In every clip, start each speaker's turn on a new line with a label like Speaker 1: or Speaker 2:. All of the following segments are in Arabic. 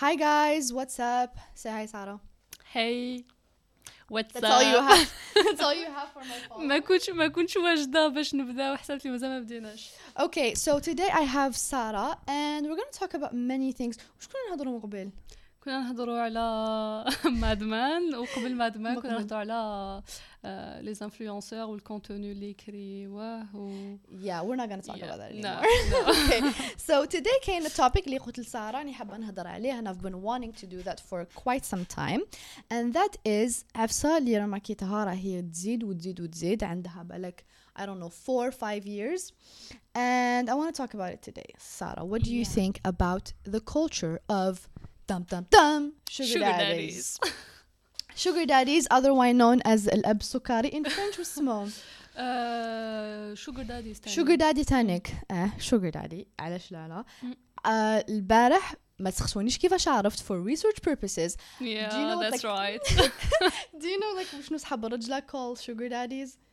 Speaker 1: Hi guys, what's up? Say hi, Sarah.
Speaker 2: Hey what's
Speaker 1: That's all you
Speaker 2: up?
Speaker 1: have. That's all you have for my phone.
Speaker 2: ما كنتش ما كنتش واجده باش نبدا وحسبت لي مازال ما بديناش
Speaker 1: Okay, so today I have Sarah, and we're gonna talk about many things. وش كنا نهضروا من قبل؟
Speaker 2: كنا نهضروا على مادمان وقبل مادمان كنا
Speaker 1: قبل.
Speaker 2: نهضروا على لي انفلونسور والكونتوني اللي يكريوه و
Speaker 1: Yeah, we're not gonna talk
Speaker 2: Yeah,
Speaker 1: about that
Speaker 2: no,
Speaker 1: anymore.
Speaker 2: no.
Speaker 1: okay, so today كاين التوبيك اللي قلت لسارة اني حابة نهضر عليه and I've been wanting to do that for quite some time and that is عفسة اللي راما كيتها راهي تزيد وتزيد وتزيد عندها بالك I don't know four five years and I want to talk about it today. Sarah, what do you
Speaker 2: Yeah.
Speaker 1: think about the culture of dum dum dum sugar,
Speaker 2: Sugar
Speaker 1: daddies?
Speaker 2: daddies.
Speaker 1: sugar daddies otherwise known as الأب سكري in French واسمهم
Speaker 2: شوجر داديز
Speaker 1: شوجر دادي تانيك آه شوجر دادي علاش لا لا. آه البارح ما تسخسونيش كيفاش عرفت for research purposes
Speaker 2: yeah
Speaker 1: Do you know
Speaker 2: that's
Speaker 1: like-
Speaker 2: right
Speaker 1: do you know like شنو صحاب الرجلة call sugar daddies
Speaker 2: آه،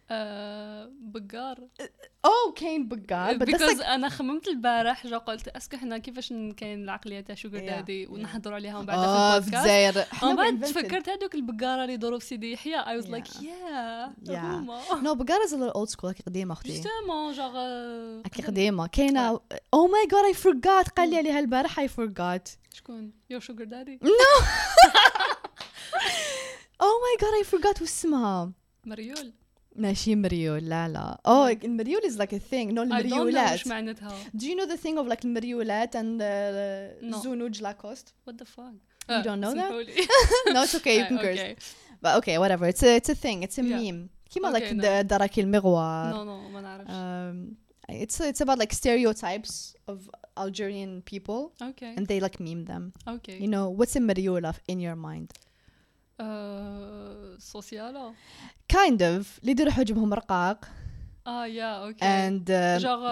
Speaker 2: بقار.
Speaker 1: oh كاين
Speaker 2: because
Speaker 1: like
Speaker 2: أنا خممت البارح yeah قلت est-ce que حنا كيفاش كاين العقلية تاع
Speaker 1: Yeah, daddy.
Speaker 2: ونحضروا عليها من بعد
Speaker 1: آه
Speaker 2: في
Speaker 1: الجزائر
Speaker 2: ومن بعد. تفكرت هذوك البقارة اللي يدوروا في سيدي يحيى. I was like
Speaker 1: Yeah.
Speaker 2: yeah
Speaker 1: Yeah.
Speaker 2: هما.
Speaker 1: Is a little old school هكي قديمة
Speaker 2: أختي. justement genre
Speaker 1: هكي قديمة. كاينة oh my god I forgot. قال لي عليها البارح I forgot.
Speaker 2: شكون؟ يور شوجر دادي
Speaker 1: oh my god I forgot واسمها
Speaker 2: مريول.
Speaker 1: ماشي مريول لا لا oh المريول is like a thing no
Speaker 2: I don't know
Speaker 1: المريولات
Speaker 2: واش معناتها
Speaker 1: Do you know the thing of like المريولات and uh,
Speaker 2: No.
Speaker 1: زونوج لاكوست?
Speaker 2: what the fuck
Speaker 1: You don't know that?
Speaker 2: سمحولي.
Speaker 1: no, it's okay. You
Speaker 2: آه،
Speaker 1: can curse.
Speaker 2: اوكي
Speaker 1: But okay, whatever. It's a it's a thing. It's a
Speaker 2: Yeah.
Speaker 1: meme. كيما
Speaker 2: Okay,
Speaker 1: like
Speaker 2: no.
Speaker 1: the دراكي المغوار.
Speaker 2: نو نو ما نعرفش
Speaker 1: Um, it's it's about like stereotypes of Algerian people,
Speaker 2: اوكي
Speaker 1: and they like meme them. You
Speaker 2: اوكي
Speaker 1: know what's a مريولة in your mind?
Speaker 2: سوسيالا
Speaker 1: Kind of. اللي يديروا حجبهم رقاق
Speaker 2: آه يا
Speaker 1: أوكي um,
Speaker 2: جوغ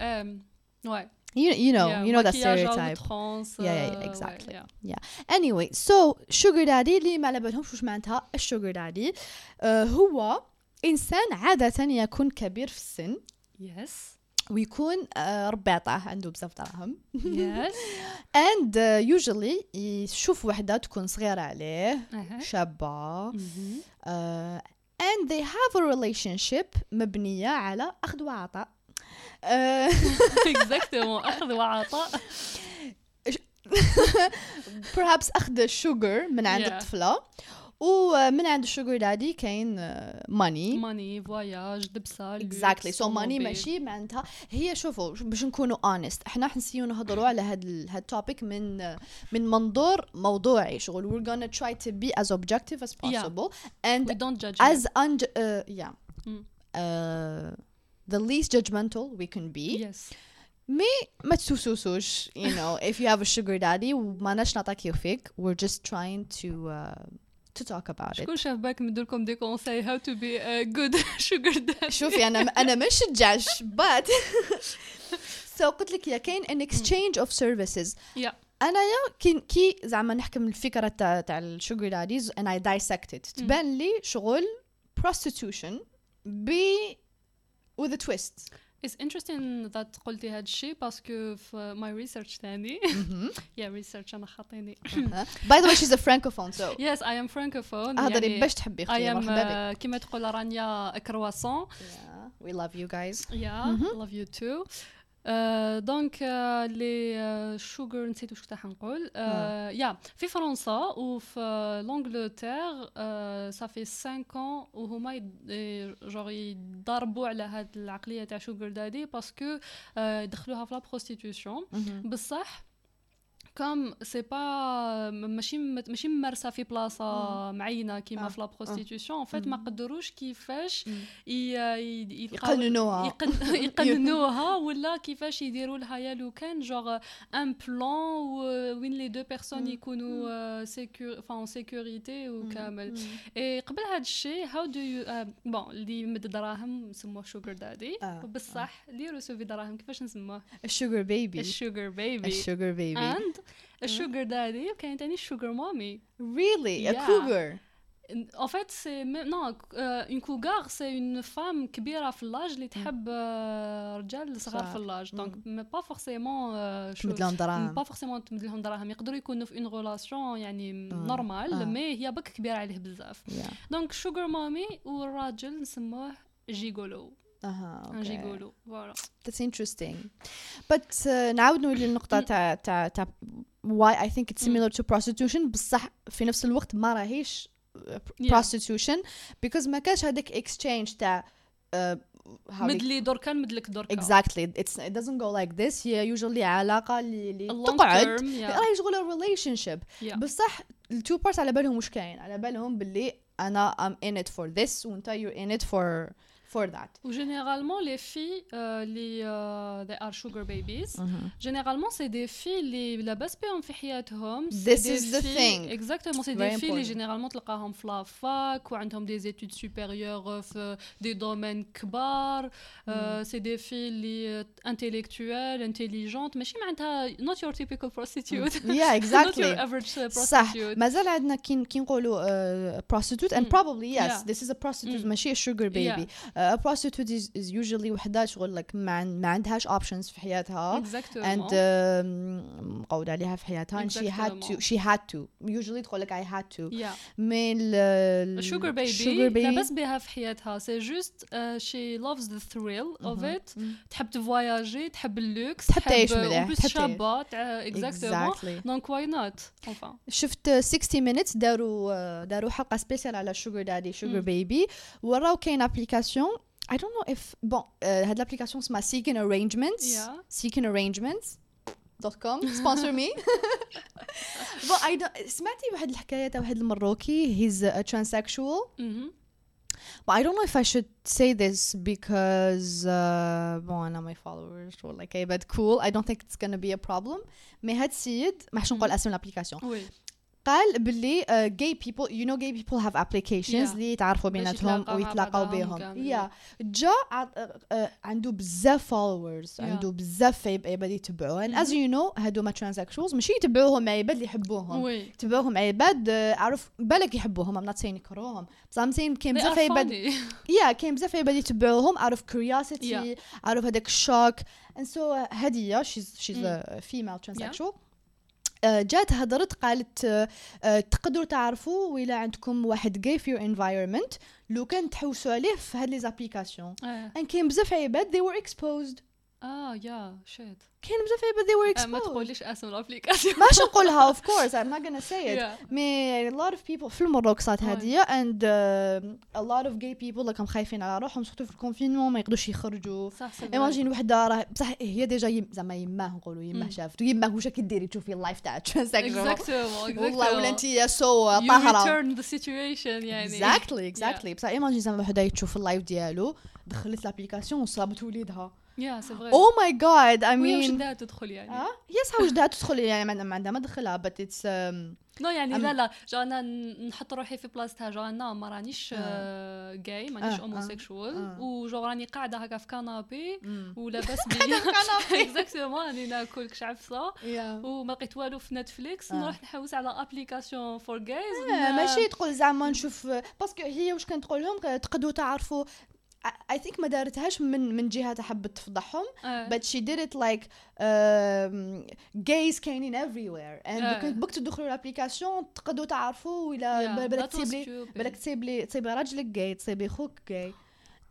Speaker 2: ام ouais
Speaker 1: you you know
Speaker 2: Yeah,
Speaker 1: you know that stereotype.
Speaker 2: outrance,
Speaker 1: Yeah, yeah,
Speaker 2: euh,
Speaker 1: yeah, exactly.
Speaker 2: yeah.
Speaker 1: anyway so sugar daddy اللي ما على بالهمش وش معناتها الشوجر دادي آه هو انسان عاده يكون كبير في السن
Speaker 2: Yes.
Speaker 1: ويكون آه رباطة عنده بزاف دراهم and uh, usually يشوف وحدة تكون صغيرة عليه.
Speaker 2: شابة.
Speaker 1: آه and they have a relationship مبنية على أخذ وعطاء آه
Speaker 2: Exactement. أخذ وعطاء.
Speaker 1: perhaps أخذ ال sugar من عند. الطفلة ومن عند ال sugar daddy كاين money
Speaker 2: money voyage دبسه
Speaker 1: exactly so money ماشي معناتها. هي شوفوا باش نكونوا honnête إحنا حنسيو نهضروا على هاد هاد topic من آه، من منظور موضوعي. شغل we gonna try to be as objective as possible and
Speaker 2: we don't judge
Speaker 1: as in yeah the least judgmental we can be mais ما تسوسوسوش no if you have a a daddy daddy ماناش نعطاكيو فيك we just trying to to talk about
Speaker 2: شكون شاف باك نمدلكم لكم des conseils how to be good sugar daddy
Speaker 1: شوفي أنا أنا مش judge but so قلت لك yeah كاين an exchange of services أنا yeah كي كي زعما نحكم الفكرة تاع تاع ال sugar daddies and I dissected تبان لي شغل prostitution but with a twist.
Speaker 2: It's interesting that قلتي هاد الشيء parce que في my research تاني yeah research أنا خاطيني
Speaker 1: by the way she's a francophone so
Speaker 2: yes I am francophone
Speaker 1: هضري
Speaker 2: يعني
Speaker 1: باش تحبي
Speaker 2: I
Speaker 1: أختي
Speaker 2: am
Speaker 1: مرحبا بك
Speaker 2: uh, كيما تقول رانيا كرواسون
Speaker 1: yeah, we love you guys
Speaker 2: Yeah, I love you too. آه، donc آه، les آه، sugar نسيت واش كنت حنقول آه، yeah في فرنسا وفي l'Angleterre آه، صافي 5 ans وهما يد- إيه، genre يهضروا على هاد العقليه تاع sugar daddy parce que آه، يدخلوها في la prostitution بصح comme ci pas ماشي ماشي ممارسه في بلاصه معينه كيما
Speaker 1: آه،
Speaker 2: في la prostitution en fait ما قدروش كيفاش
Speaker 1: يقننوها.
Speaker 2: يقن- يقننوها ولا كيفاش يديروا لها yeah لو كان genre un plan وين les deux personnes يكونوا sécure enfin sécurité وكامل اي قبل هذا الشيء how do you bon اللي يمد دراهم نسموه sugar daddy
Speaker 1: آه،
Speaker 2: بصح اللي يرسوفي دراهم كيفاش نسموه
Speaker 1: ال sugar
Speaker 2: baby ال
Speaker 1: sugar baby
Speaker 2: ال sugar baby and ال sugar daddy وكاين تاني ال sugar mommy
Speaker 1: really? A
Speaker 2: Yeah.
Speaker 1: cougar?
Speaker 2: En fait, c'est non, euh, une cougar, c'est une femme كبيرة في l'âge اللي تحب رجال صغار. في
Speaker 1: l'âge.
Speaker 2: donc pas forcément
Speaker 1: تمد لهم دراهم
Speaker 2: pas forcément تمد لهم دراهم يقدروا يكونوا في une relation يعني
Speaker 1: normale.
Speaker 2: mais هي بك كبيرة عليه بزاف. donc sugar mommy والراجل نسموه
Speaker 1: gigolo
Speaker 2: أها
Speaker 1: un
Speaker 2: gigolo voilà
Speaker 1: that's interesting but نعاود نولي للنقطة mm. تاع تاع تاع why I think it's similar to prostitution بصح في نفس الوقت ما راهيش uh, prostitution because ما كانش هذاك exchange تاع uh,
Speaker 2: مدلي دركا مدلك دركا.
Speaker 1: exactly it doesn't go like this. هي usually علاقة اللي اللي تقعد. راهي شغل relationship بصح ال two parts على بالهم واش كاين. على بالهم باللي أنا I'm in it for this وأنت you in it for for that.
Speaker 2: و généralement les filles اللي آه، they are sugar babies. généralement c'est des filles اللي لاباس بهم في حياتهم
Speaker 1: This is the thing.
Speaker 2: exactement c'est
Speaker 1: Very
Speaker 2: des filles اللي
Speaker 1: important.
Speaker 2: généralement تلقاهم في la fac وعندهم des études supérieures في des domaines كبار c'est des filles اللي intellectuelles intelligentes ماشي معناتها not your typical prostitute.
Speaker 1: Yeah
Speaker 2: not
Speaker 1: exactly.
Speaker 2: your average uh,
Speaker 1: صح
Speaker 2: prostitute.
Speaker 1: مازال عندنا كي كي نقولوا uh, prostitute and
Speaker 2: Mm.
Speaker 1: probably yes
Speaker 2: Yeah.
Speaker 1: this is a prostitute
Speaker 2: Mm.
Speaker 1: ماشي a sugar baby. uh, a prostitute is, is usually وحدة شغل like ما, عن- ما عندهاش options في حياتها. And
Speaker 2: exactement
Speaker 1: um, مقود عليها في حياتها. And she had to
Speaker 2: Exactement.
Speaker 1: she had to. Usually تقول لك I had to.
Speaker 2: Yeah.
Speaker 1: mais ال
Speaker 2: ال sugar baby
Speaker 1: sugar baby.
Speaker 2: لاباس بها في حياتها. c'est juste she loves the thrill of it
Speaker 1: مم.
Speaker 2: تحب تفواياجي تحب اللوكس
Speaker 1: تحب تعيش مليح،
Speaker 2: وبس
Speaker 1: تحب تعيش.
Speaker 2: شابه اكزاكتومون
Speaker 1: exactly.
Speaker 2: دونك واي نوت enfin.
Speaker 1: شفت 60 minutes داروا داروا حلقة سبيسيال على شوجر دادي شوجر
Speaker 2: Mm.
Speaker 1: بيبي وراو كاين ابليكاسيون I don't know if bon آه، هاد الابليكاسيون اسمها Seeking Arrangements
Speaker 2: Yeah.
Speaker 1: Seeking Arrangements دوت كوم sponsor me but I don't سمعتي واحد الحكايه تاع واحد المروكي he's a transsexual
Speaker 2: Mhm.
Speaker 1: but I don't know if I should say this because uh, bon أنا my followers were like hey but cool I don't think it's gonna be a problem مي هاد السيد ما حش نقول
Speaker 2: Mm.
Speaker 1: اسم الابليكاسيون
Speaker 2: وي
Speaker 1: قال باللي people you know gay people have applications
Speaker 2: Yeah.
Speaker 1: اللي يتعرفوا بيناتهم ويتلاقاو بهم. yeah جا uh, uh, عنده بزاف
Speaker 2: Yeah.
Speaker 1: عنده بزاف عب- عباد يتبعوه as
Speaker 2: Mhm.
Speaker 1: you know هادوما transsexuals ماشي يتبعوهم عباد اللي يحبوهم يتبعوهم عباد uh, عرف بالك يحبوهم I'm not saying يكرهوهم بصح I'm saying كاين بزاف عباد. yeah كاين بزاف عباد يتبعوهم
Speaker 2: Yeah.
Speaker 1: out of هذاك ال choc she's she's
Speaker 2: Mm.
Speaker 1: a female transsexual آه، جات هضرت قالت آه، آه، تقدروا تعرفوا ولا عندكم واحد gay في your environment. لو كان تحوسوا عليه في هاد les applications.
Speaker 2: آه.
Speaker 1: أن كاين بزاف عباد they were exposed.
Speaker 2: آه yeah shit
Speaker 1: كاين بزاف عباد they were
Speaker 2: آه، ما
Speaker 1: exposed.
Speaker 2: تقوليش أسم l'application
Speaker 1: ماش نقولها course I'm not gonna say it.
Speaker 2: Yeah.
Speaker 1: mais a lot of people في المروك صارت. هادية and uh, a lot of gay people خايفين على روحهم surtout في le confinement ما يقدروش يخرجوا.
Speaker 2: صح si
Speaker 1: imagine وحدة راه بصح هي déjà يم... زعما يماه نقولوا يماه. شافت يماه واش راكي ديري تشوفي ال live تاع
Speaker 2: exactement
Speaker 1: والله ولا انت so
Speaker 2: you
Speaker 1: طاهرة.
Speaker 2: return the situation يعني.
Speaker 1: exactly exactly بصح imagine زعما وحدة تشوف ال live ديالو دخلت l'application وصابت وليدها. yeah see oh my
Speaker 2: God I
Speaker 1: mean
Speaker 2: بدها تدخل يعني
Speaker 1: آه yes جدها تدخل يعني ما عندها ما دخلها بس it's
Speaker 2: no يعني لا لا جو أنا نحط روحي في بلاصتها جو أنا ما رانيش. gay مانيش
Speaker 1: homosexuel آه.
Speaker 2: وجو راني قاعدة هكا في
Speaker 1: canapé.
Speaker 2: ولاباس بيا exactement راني ناكل كش عفسة وما لقيت والو في
Speaker 1: Netflix.
Speaker 2: نروح نحوس على application for
Speaker 1: gays ماشي تقول زعما نشوف parce que هي واش كانت تقول لهم تقدروا تعرفوا I think ما دارتهاش من من جهة حبت تفضحهم but she did it like um, gays كاينين everywhere. And
Speaker 2: آه.
Speaker 1: كنت بك تدخلوا ال application تقدروا تعرفوا ولا بل- بالك تصيب لي بالك تصيب لي تصيب راجلك جاي تصيب خوك جاي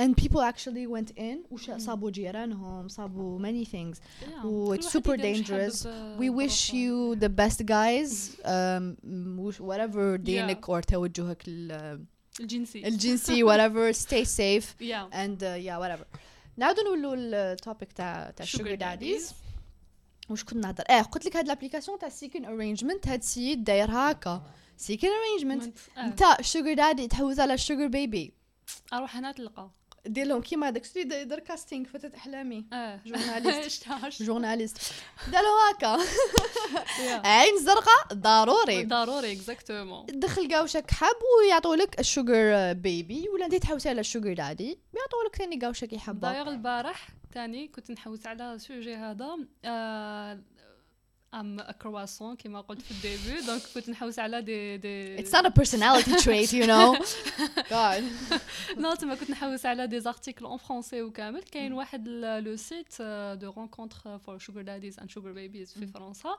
Speaker 1: and people actually went in وش صابوا جيرانهم صابوا many things. و it's super dangerous. we wish you the best guys. Um, وش- whatever دينك or توجهك ال-
Speaker 2: الجنسي.
Speaker 1: الجنسي whatever stay safe.
Speaker 2: yeah
Speaker 1: and uh, yeah whatever. نعاودو نولوا ال topic تاع تاع sugar daddies. واش كنا نهضر؟ آه قلت لك هاد ال application تاع Seeking Arrangement هاد السيد داير هكا. Seeking Arrangement انت sugar daddy تحوس على sugar baby
Speaker 2: أروح هنا تلقى.
Speaker 1: دير لهم كيما هذاك شتي دار casting فتاة
Speaker 2: أحلامي.
Speaker 1: آه.
Speaker 2: journaliste.
Speaker 1: journaliste. دار له هكا عين زرقاء ضروري.
Speaker 2: ضروري exactement
Speaker 1: دخل قاع واش تحب ويعطوا لك ال sugar baby ولا انت تحوسي على ال sugar daddy يعطوا لك ثاني قاع واش يحبوا
Speaker 2: داير البارح تاني كنت نحوس على ال sujet هذا. آه I'm croissant كما قلت في ال début donc كنت نحوس على دي دي
Speaker 1: It's not a personality trait, you know. God.
Speaker 2: no تما كنت نحوس على des articles en français وكامل كاين واحد le site de rencontre for sugar daddies and sugar babies في فرنسا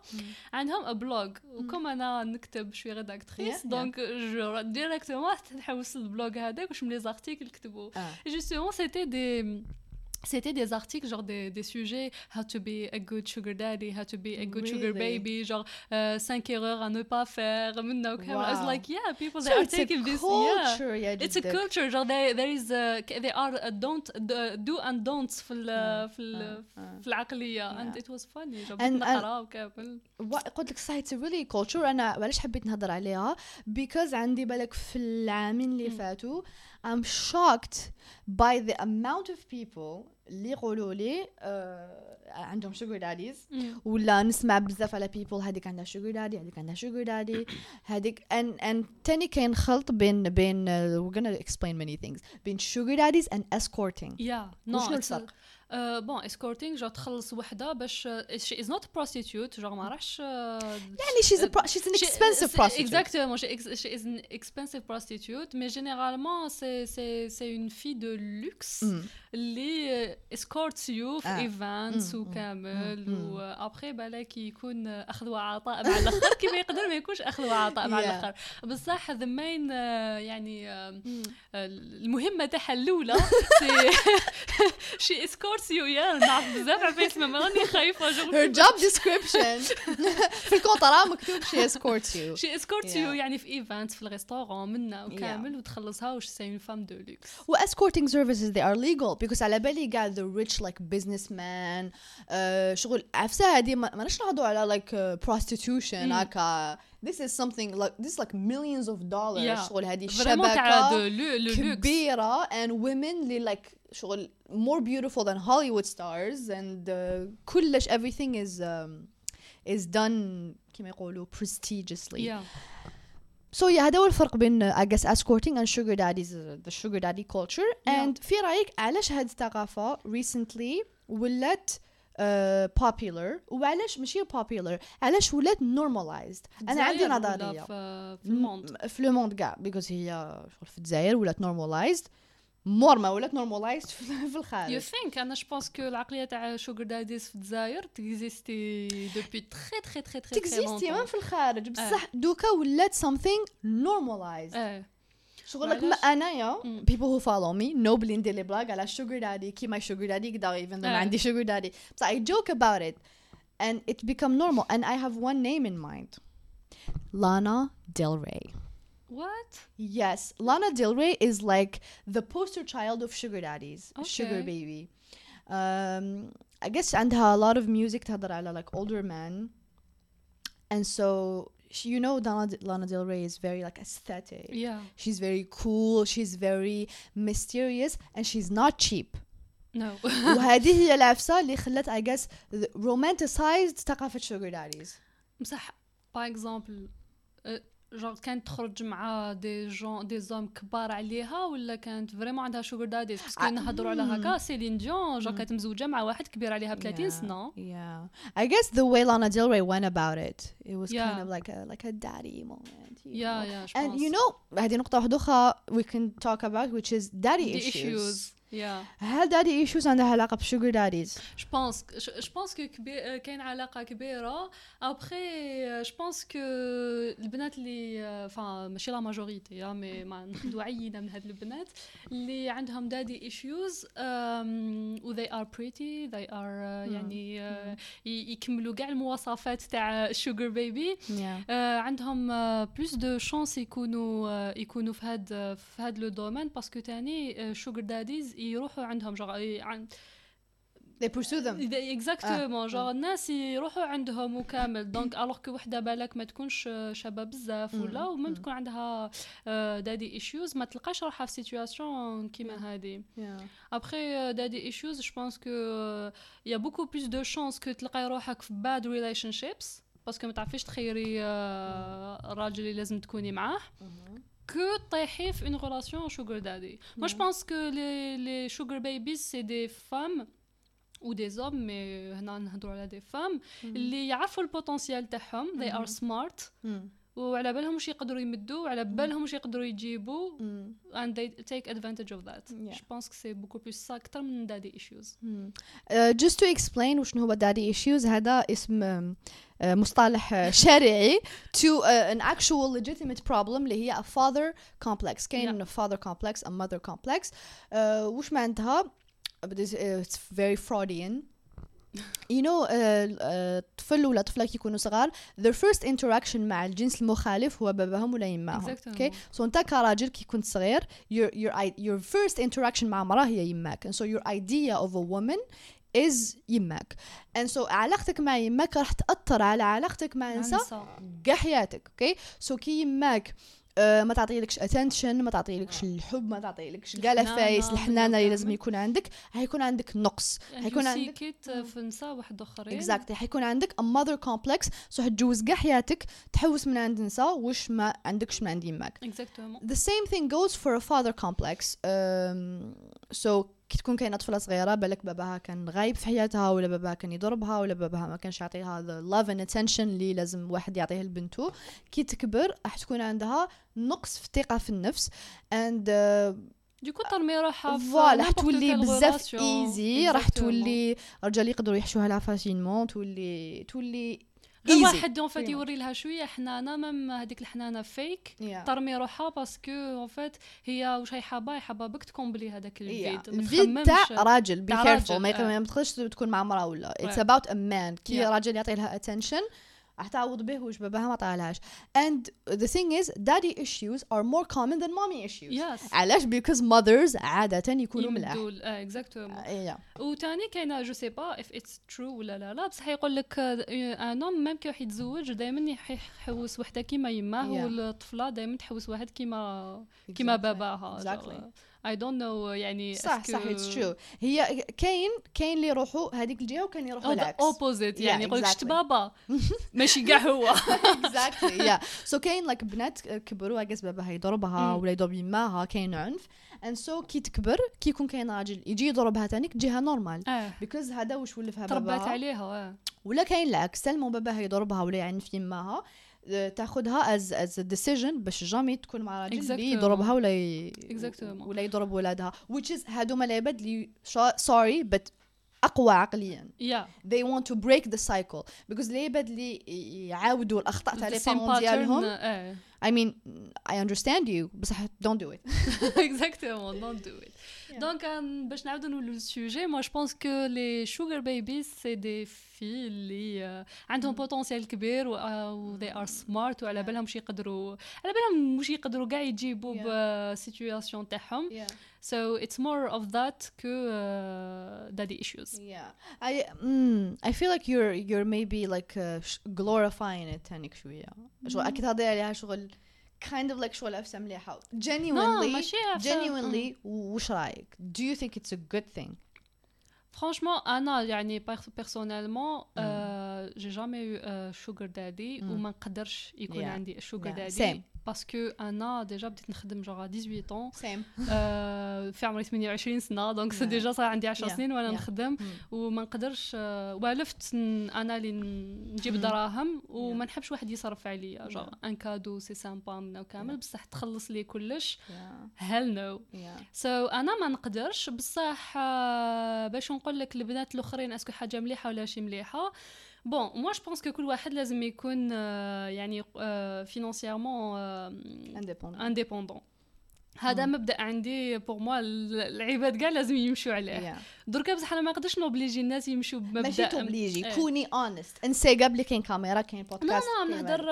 Speaker 2: عندهم blog comme أنا نكتب شوي rédactrice
Speaker 1: Yeah, yeah.
Speaker 2: donc genre directement نحوس ال blog هذاك واش من les articles كتبوا
Speaker 1: Ah.
Speaker 2: Justement, c'était des c'était des articles genre des, des sujets how to be a good sugar daddy how to be a good sugar
Speaker 1: Really?
Speaker 2: baby genre euh, 5 erreurs à ne pas faire منا وكامل. I was
Speaker 1: Wow.
Speaker 2: like yeah people
Speaker 1: So
Speaker 2: they are
Speaker 1: it's a
Speaker 2: taking this yeah
Speaker 1: culture, yeah.
Speaker 2: it's a
Speaker 1: جدك.
Speaker 2: culture genre they, there is a, they are a don't the do and don'ts في ال في ال
Speaker 1: آه، آه.
Speaker 2: في العقلية and
Speaker 1: Yeah.
Speaker 2: it was funny genre
Speaker 1: And-
Speaker 2: بدنا
Speaker 1: and-
Speaker 2: نقرا وكامل
Speaker 1: Wa- قلت لك صح it's a really culture انا علاش حبيت نهضر عليها because عندي بالك في العامين اللي
Speaker 2: مم.
Speaker 1: فاتوا I'm shocked by the amount of people اللي يقولوا لي آه عندهم sugar daddies ولا نسمع بزاف على people هذيك عندها sugar daddy هذيك عندها sugar daddy هذيك and and تاني كاين خلط بين بين uh, we're gonna explain many things بين sugar daddies and escorting
Speaker 2: yeah no
Speaker 1: وشنو
Speaker 2: it's-
Speaker 1: الفرق؟
Speaker 2: بون اسكورتينغ جو تخلص وحدة باش she is not prostitute genre ما راحش
Speaker 1: يعني she's a pro- she's an expensive prostitute
Speaker 2: Exactement, she, ex- she is an expensive prostitute, mais généralement c'est c'est c'est une fille de luxe
Speaker 1: Mm.
Speaker 2: اللي escorts you في
Speaker 1: مم.
Speaker 2: وكامل. وابخي بالك يكون أخذ وعطاء مع الآخر كيما يقدر ما يكونش أخذ وعطاء مع. الآخر بصح the main آه، يعني
Speaker 1: Mm.
Speaker 2: المهمة تاعها الأولى she escorts you yeah نعرف بزاف اسمها ما راني خايفه جو
Speaker 1: her job description. في ال contrat مكتوب she escorts you.
Speaker 2: she escort
Speaker 1: you.
Speaker 2: يعني في event في ال restaurant منا وكامل وتخلصها وش c'est une femme de luxe
Speaker 1: و escorting services they are legal because على بالي قاعد the rich like businessman uh, شغل عفسة هذه ما ماناش نهضروا على like uh, prostitution. هكا this is something like this is like millions of dollars
Speaker 2: Yeah.
Speaker 1: شغل هذه
Speaker 2: فريمون تاع
Speaker 1: شبكة
Speaker 2: لو لوكس
Speaker 1: كبيرة and women اللي like شغل more beautiful than Hollywood stars and uh, كلش everything is um, is done كما يقولوا prestigiously
Speaker 2: يا
Speaker 1: So yeah هذا هو الفرق بين uh, I guess escorting and sugar daddies uh, the sugar daddy culture
Speaker 2: Yeah.
Speaker 1: and في رأيك علاش هاد الثقافة recently ولات uh, popular. وعلاش ماشي popular علاش ولات normalized أنا عندي نظرية.
Speaker 2: في ال monde؟
Speaker 1: في le monde كاع. Because هي شغل في الجزائر ولات normalized. مور ما ولات normalized في في
Speaker 2: you
Speaker 1: الخارج
Speaker 2: think أنا je pense que العقلية تاع sugar daddies في الجزائر ت existé depuis très très très
Speaker 1: très ت existé même في الخارج. بصح دوكا ولات something normalized.
Speaker 2: اه
Speaker 1: شغل لك ما
Speaker 2: معلش.
Speaker 1: انايا
Speaker 2: مم.
Speaker 1: people who follow me know بلي ندير لي بلاغ على sugar daddy كي my sugar daddy كدا even though ما
Speaker 2: آه.
Speaker 1: عندي sugar daddy but I joke about it and it become normal and I have one name in mind Lana Del Rey
Speaker 2: وات
Speaker 1: yes Lana Del Rey is like the poster child of sugar daddies sugar
Speaker 2: Okay.
Speaker 1: baby um, I guess عندها a lot of music تهضر على like older men and so she, you know Lana, Lana Del Rey is very like aesthetic
Speaker 2: يا
Speaker 1: She's very cool, she's very mysterious, and she's not cheap.
Speaker 2: نو
Speaker 1: وهذه هي العفسة اللي خلت I guess the romanticized ثقافة sugar daddies.
Speaker 2: بصح باغ اكزومبل جونغ كانت تخرج مع des gens des hommes كبار عليها ولا كانت vraiment عندها sugar daddies parce que
Speaker 1: ع-
Speaker 2: نهضروا على. هكا سيلين ديون جونغ
Speaker 1: مم.
Speaker 2: كانت مزوجة مع واحد كبير عليها ب 30
Speaker 1: Yeah,
Speaker 2: سنة
Speaker 1: Yeah. I guess the way Lana Del Rey went about it, it was kind
Speaker 2: Yeah.
Speaker 1: of like a like a daddy moment. You
Speaker 2: yeah
Speaker 1: know?
Speaker 2: yeah
Speaker 1: And you know هذه نقطة واحدة أخرى we can talk about which is daddy
Speaker 2: the
Speaker 1: issues.
Speaker 2: issues yeah
Speaker 1: هل daddy issues عندها علاقة بsugar daddies؟
Speaker 2: جو pense je pense que كاين علاقة كبيرة. après je pense que البنات اللي enfin ماشي la majorité mais ما ناخذوا عينه من هاد البنات اللي عندهم daddy issues و they are pretty they are uh, يعني uh, ي- يكملوا كاع المواصفات تاع ال sugar baby
Speaker 1: Yeah.
Speaker 2: عندهم plus de chances يكونوا آه، يكونوا في هاد في هاد le domaine parce que تاني sugar daddies يروحوا عندهم جوغ عن
Speaker 1: They pursue them.
Speaker 2: exactement genre الناس يروحوا عندهم وكامل donc alors que وحدة بالك ما تكونش شابه بزاف
Speaker 1: مم.
Speaker 2: ولا ومم
Speaker 1: مم.
Speaker 2: تكون عندها daddy issues ما تلقاش روحها في situation كيما هذه.
Speaker 1: après
Speaker 2: daddy issues je pense que y a beaucoup plus de chances que تلقاي روحك في bad relationships parce que ما تعرفيش تخيري آه، الراجل اللي لازم تكوني معاه que طيحي في une relation sugar daddy. Moi, je
Speaker 1: Yeah.
Speaker 2: pense que les, les sugar babies, c'est des femmes ودي زوم مي هنا نهضروا على دي فام اللي يعرفوا البوتنسيال تاعهم they are smart وعلى بالهم واش يقدروا يمدوا وعلى بالهم واش يقدروا يجيبوا and they take advantage of that
Speaker 1: Yeah.
Speaker 2: je pense que c'est beaucoup plus ça اكثر من daddy issues
Speaker 1: Uh, just to explain وشنو هو daddy issues هذا اسم um, uh, مصطلح uh, شرعي to uh, an actual legitimate problem اللي هي a father complex كاين
Speaker 2: Yeah.
Speaker 1: father complex a mother complex uh, وش معناتها But it's, uh, it's very Freudian you know uh, uh, طفل ولا طفلة كي يكونوا صغار their first interaction مع الجنس المخالف هو باباهم ولا يماهم
Speaker 2: Exactement.
Speaker 1: okay so انت كراجل كي كنت صغير your your i- your first interaction مع مراه هي يماك and so your idea of a woman is يماك and so علاقتك مع يماك راح تأثر على علاقتك مع إنسان كاع حياتك okay so كي يماك آه، ما تعطيلكش attention ما تعطيلكش الحب ما تعطيلكش كاع الفايس
Speaker 2: من
Speaker 1: الحنانه اللي لازم. يكون عندك. حيكون عندك نقص. حيكون عندك
Speaker 2: كيت في نساء واحد آخرين.
Speaker 1: exactly حيكون عندك a mother complex. so حتجوز كاع حياتك تحوس من عند نساء واش ما عندكش من عند يماك the same thing goes for a father complex. um, so كي تكون كاينة طفله صغيرة بالك باباها كان غايب في حياتها ولا باباها كان يضربها ولا باباها ما كانش يعطيها the love and attention اللي لازم واحد يعطيه لبنته كي تكبر راح تكون عندها نقص في الثقة في النفس uh,
Speaker 2: du coup ترمي روحها
Speaker 1: voilà راح تولي بزاف. easy راح. تولي رجال يقدروا يحشوها لها facilement تولي تولي
Speaker 2: غير. واحد
Speaker 1: en fait.
Speaker 2: يوري لها شوية حنانة même هذيك الحنانة فيك
Speaker 1: Yeah.
Speaker 2: ترمي روحها parce que en fait هي واش هي حابة هي حابة بك ت combler هذاك
Speaker 1: Yeah.
Speaker 2: ال vide ما
Speaker 1: ال
Speaker 2: vide.
Speaker 1: تاع راجل be
Speaker 2: careful
Speaker 1: ما يق-
Speaker 2: آه.
Speaker 1: تقدرش تكون مع مرأة ولا
Speaker 2: it's.
Speaker 1: about a man كي
Speaker 2: Yeah.
Speaker 1: راجل يعطي لها attention راح تعوض به واش باباها ما عطاهاش and the thing is daddy issues are more common than mommy issues.
Speaker 2: yes
Speaker 1: علاش؟ because mothers عادة يكونوا ملاح.
Speaker 2: يمدوا exactement
Speaker 1: إيه.
Speaker 2: وتاني كاينة je sais pas if it's true ولا لا. لا بصح يقول لك un homme même كي واحد يتزوج دائما يحوس وحدة كيما يماه
Speaker 1: Yeah.
Speaker 2: والطفلة دائما تحوس واحد كيما كيما
Speaker 1: Exactly.
Speaker 2: باباها.
Speaker 1: Exactly.
Speaker 2: I don't know يعني
Speaker 1: صح صح it's true هي كاين كاين اللي يروحوا هذيك الجهة وكاين يروحوا العكس. opposite
Speaker 2: يعني يقول شت
Speaker 1: exactly.
Speaker 2: بابا. ماشي كاع هو.
Speaker 1: Exactly yeah. So كاين like بنات كبروا just باباها يضربها. ولا يضرب يماها كاين عنف. And so كي تكبر كي يكون كاين راجل يجي يضربها تاني تجيها normal
Speaker 2: آه.
Speaker 1: Because هذا واش ولفها
Speaker 2: تربات
Speaker 1: باباها؟
Speaker 2: عليها آه.
Speaker 1: ولا كاين العكس tellement باباها يضربها ولا يعنف يماها. آه، تاخذها as as decision باش jamais تكون مع راجل exactly.
Speaker 2: اللي
Speaker 1: يضربها ولا ي...
Speaker 2: exactly.
Speaker 1: ولا يضرب ولادها. Which is هادوما العباد اللي sorry but أقوى عقليا.
Speaker 2: Yeah.
Speaker 1: they want to break the cycle. Because العباد اللي يعاودوا الأخطاء تاع
Speaker 2: les
Speaker 1: parents ديالهم.
Speaker 2: Eh.
Speaker 1: I mean I understand you بصح don't do it.
Speaker 2: Exactly don't do it. Euh, باش نعاودو نولو لل sujet moi je pense que les sugar babies c'est des filles اللي آه، عندهم potentiel كبير و آه، they are smart وعلى بالهم واش يقدروا على بالهم واش يقدروا كاع يجيبوا.
Speaker 1: ب
Speaker 2: situation تاعهم so it's more of that que uh, daddy issues
Speaker 1: Yeah, I mm, I feel like you're you're maybe like uh, glorifying it تانيك شوية. شغل أكيد هذا عليها شغل kind of like شغل أفسه مليحة. Genuinely,
Speaker 2: ماشي عفسة.
Speaker 1: genuinely وش رأيك؟ Do you think it's a good thing?
Speaker 2: Franchement, انا يعني personnellement euh, j'ai jamais eu euh, sugar daddy
Speaker 1: Mm.
Speaker 2: وما نقدرش يكون
Speaker 1: Yeah.
Speaker 2: عندي sugar
Speaker 1: Yeah.
Speaker 2: daddy
Speaker 1: Same.
Speaker 2: باسكو أنا déjà بديت نخدم جوغ 18 ans
Speaker 1: Same.
Speaker 2: آه، في عمري 28 سنه donc
Speaker 1: c'est.
Speaker 2: déjà صار عندي 10
Speaker 1: Yeah.
Speaker 2: سنين وأنا
Speaker 1: Yeah.
Speaker 2: نخدم
Speaker 1: Mm.
Speaker 2: وما نقدرش آه، والفت أنا اللي نجيب. دراهم وما نحبش واحد يصرف عليا
Speaker 1: genre.
Speaker 2: un cadeau c'est sympa منا وكامل
Speaker 1: Yeah.
Speaker 2: بصح تخلص لي كلش. hell
Speaker 1: no.
Speaker 2: so so, أنا ما نقدرش بصح آه، باش نقول لك البنات الاخرين est-ce que حاجة مليحه ولا شي مليحه bon moi je pense que كل واحد لازم يكون آه، يعني financièrement
Speaker 1: Independent.
Speaker 2: indépendant هذا
Speaker 1: مم.
Speaker 2: مبدأ عندي pour moi العباد كاع لازم يمشوا عليه
Speaker 1: Yeah.
Speaker 2: دركا بصح أنا ما نقدرش ن obliger الناس يمشوا بمبدأ
Speaker 1: ماشي ت obliger
Speaker 2: إيه.
Speaker 1: كوني honest انسي بلي كاين كاميرا كاين
Speaker 2: لا
Speaker 1: بودكاست
Speaker 2: لا
Speaker 1: كاين
Speaker 2: نهضر.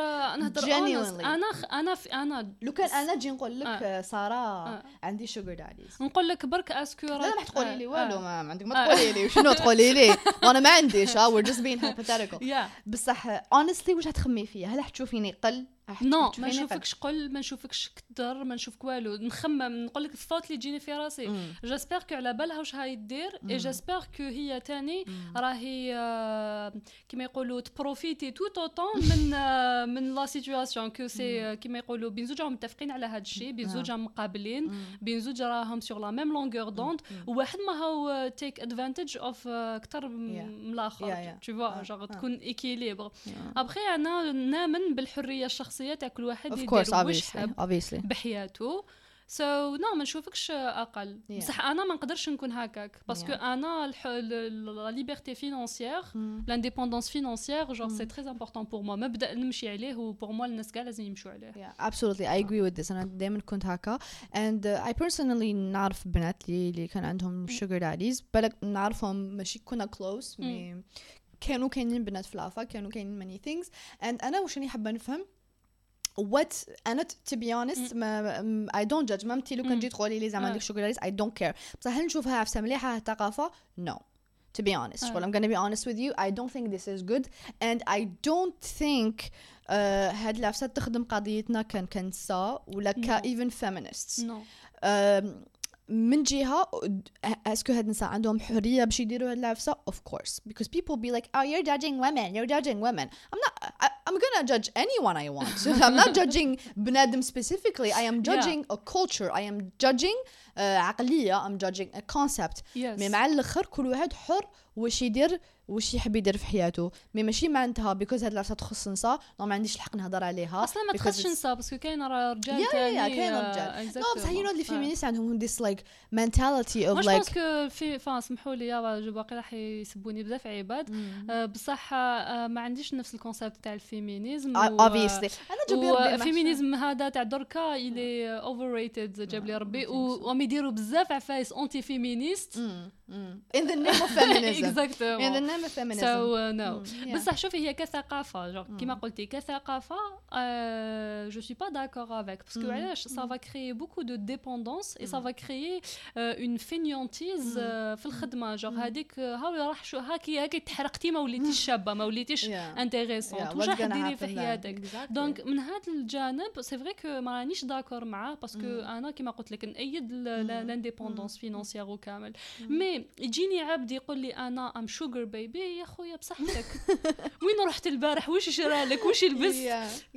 Speaker 2: نهضر. أنا خ- أنا في أنا
Speaker 1: لو كان أنا نجي نقول لك
Speaker 2: آه.
Speaker 1: آه، سارة
Speaker 2: آه.
Speaker 1: عندي sugar daddies
Speaker 2: نقول لك برك est-ce que
Speaker 1: لا لا ما تقولي لي
Speaker 2: آه،
Speaker 1: والو
Speaker 2: آه.
Speaker 1: ما عندك
Speaker 2: آه.
Speaker 1: ما تقولي لي شنو تقولي لي وأنا ما عنديش ها we're just being hypothetical
Speaker 2: يا
Speaker 1: بصح honestly واش هتخمي فيا هل حتشوفيني قل
Speaker 2: non ما نشوفكش قل ما نشوفكش كدر ما نشوفك والو. نخمم نقول لك الفوت اللي تجيني في راسي. j'espère que على بالها واش هاي دير؟ et j'espère que هي تاني راهي آه، كيما يقولوا ت profiter tout autant من آه، من la situation que c'est كيما يقولوا بين زوج راهم متفقين على هذا الشيء بين زوج راهم مقابلين بين زوج راهم sur la même longueur d'onde وواحد ما هو take advantage of أكثر من الآخر toutefois genre تكون équilibre ابخي أنا نامن بالحرية الشخصية. تاع كل واحد يدير واش حاب بحياته so so, non ما نشوفكش أقل
Speaker 1: Yeah.
Speaker 2: بصح أنا ما نقدرش نكون هكاك parce que
Speaker 1: Yeah.
Speaker 2: أنا la liberté financière l'indépendance financière genre c'est très important pour moi مبدا نمشي عليه و pour moi الناس كاع لازم يمشوا عليه
Speaker 1: absolutely. I agree with this. أنا دايما كنت هكا. Uh, I personally نعرف بنات اللي اللي كان عندهم sugar daddies. بالك نعرفهم ماشي كنا close. mais كانوا كاينين بنات في العفا كانوا كاينين many things. And أنا واش راني حابة نفهم what انا ت- to be honest ما م- I don't judge مامتي لو كان
Speaker 2: مم.
Speaker 1: جيت تقولي لي زعما
Speaker 2: آه.
Speaker 1: عندك sugar daddies I don't care بصح هل نشوفها عفسه مليحه ثقافه no to be honest
Speaker 2: آه.
Speaker 1: well I'm gonna be honest with you I don't think this is good and I don't think uh, هاد العفسات تخدم قضيتنا كان كنساء ولا ك
Speaker 2: No.
Speaker 1: even feminists
Speaker 2: نو
Speaker 1: أم، من جهه اسكو هاد النساء عندهم حريه باش يديروا هاد العفسه of course because people be like oh you're judging women you're judging women I'm not I, I'm gonna judge anyone I want I'm not judging بنادم specifically I am judging a culture I am judging uh, عقلية I'm judging a concept.
Speaker 2: yes
Speaker 1: mais مع الأخر كل واحد حر واش يدير واش يحب يدير في حياته. mais ماشي معناتها because هاد العفسة تخص نساء no ما عنديش الحق نهضر عليها.
Speaker 2: أصلا ما تخصش نساء parce que كاين راه رجال
Speaker 1: Yeah, yeah,
Speaker 2: تاني
Speaker 1: yeah, كاين
Speaker 2: آه،
Speaker 1: رجال. نو بصح يو نو اللي
Speaker 2: آه.
Speaker 1: feminist عندهم like mentality of
Speaker 2: مش
Speaker 1: like
Speaker 2: باسكو في فا سمحوا لي يا جو باقي راح يسبوني بزاف عباد. آه، بصح آه، ما عنديش نفس الكونسيبت تاع الفيمينيزم
Speaker 1: Uh, obviously. أنا جاب لي ربي
Speaker 2: الفيمينيزم هذا تاع دركا إلي اوفر ريتد جاب لي ربي. وهم يديروا بزاف عفايس اونتي فيمينيست
Speaker 1: in the name of feminism. In the name of feminism.
Speaker 2: سو نو
Speaker 1: Mm, yeah.
Speaker 2: بصح شوفي هي كثقافه جو كيما قلتي كثقافه je suis pas d'accord avec parce que
Speaker 1: Mm.
Speaker 2: علاش ça va créer beaucoup de dépendance et ça va créer une fainéantise في الخدمة. جو هذيك هاو راح شو هاكي هاكي تحرقتي ما وليتيش شابة ما وليتيش
Speaker 1: Yeah,
Speaker 2: واش راح ديري في? حياتك؟
Speaker 1: Exactly.
Speaker 2: donc من هذا الجانب c'est vrai que ما رانيش d'accord معاه parce que
Speaker 1: Mm.
Speaker 2: أنا كيما قلت لك نأيد l'indépendance financière وكامل mais يجيني عبد يقول لي أنا I'm sugar baby يا خويا بصحتك. وين رحت البارح؟ واش شرا لك؟ واش لبست.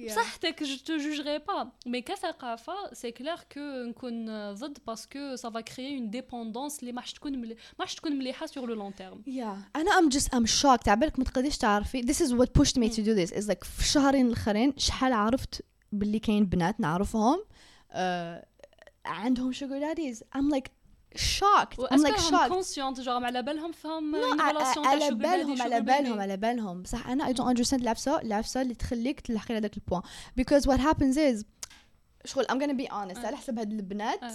Speaker 2: بصحتك je te jugerai pas mais كثقافه c'est clair que نكون ضد parce que ça va créer une dépendance اللي ما راحش تكون. ما راحش تكون مليحة sur le long terme
Speaker 1: Yeah. أنا I'm just I'm shocked. عبالك ما تقدريش تعرفي. This is what pushed me to do this. Is like في الشهرين الأخرين شحال عرفت باللي كاين بنات نعرفهم uh, عندهم sugar daddies. I'm like shocked I'm like shocked
Speaker 2: consciente جو على بالهم فهم
Speaker 1: على بالهم على بالهم على بالهم بصح أنا I don't understand العفسة العفسة اللي تخليك تلحقي هذاك ال point because what happens is شغل I'm gonna be honest على حسب هاد البنات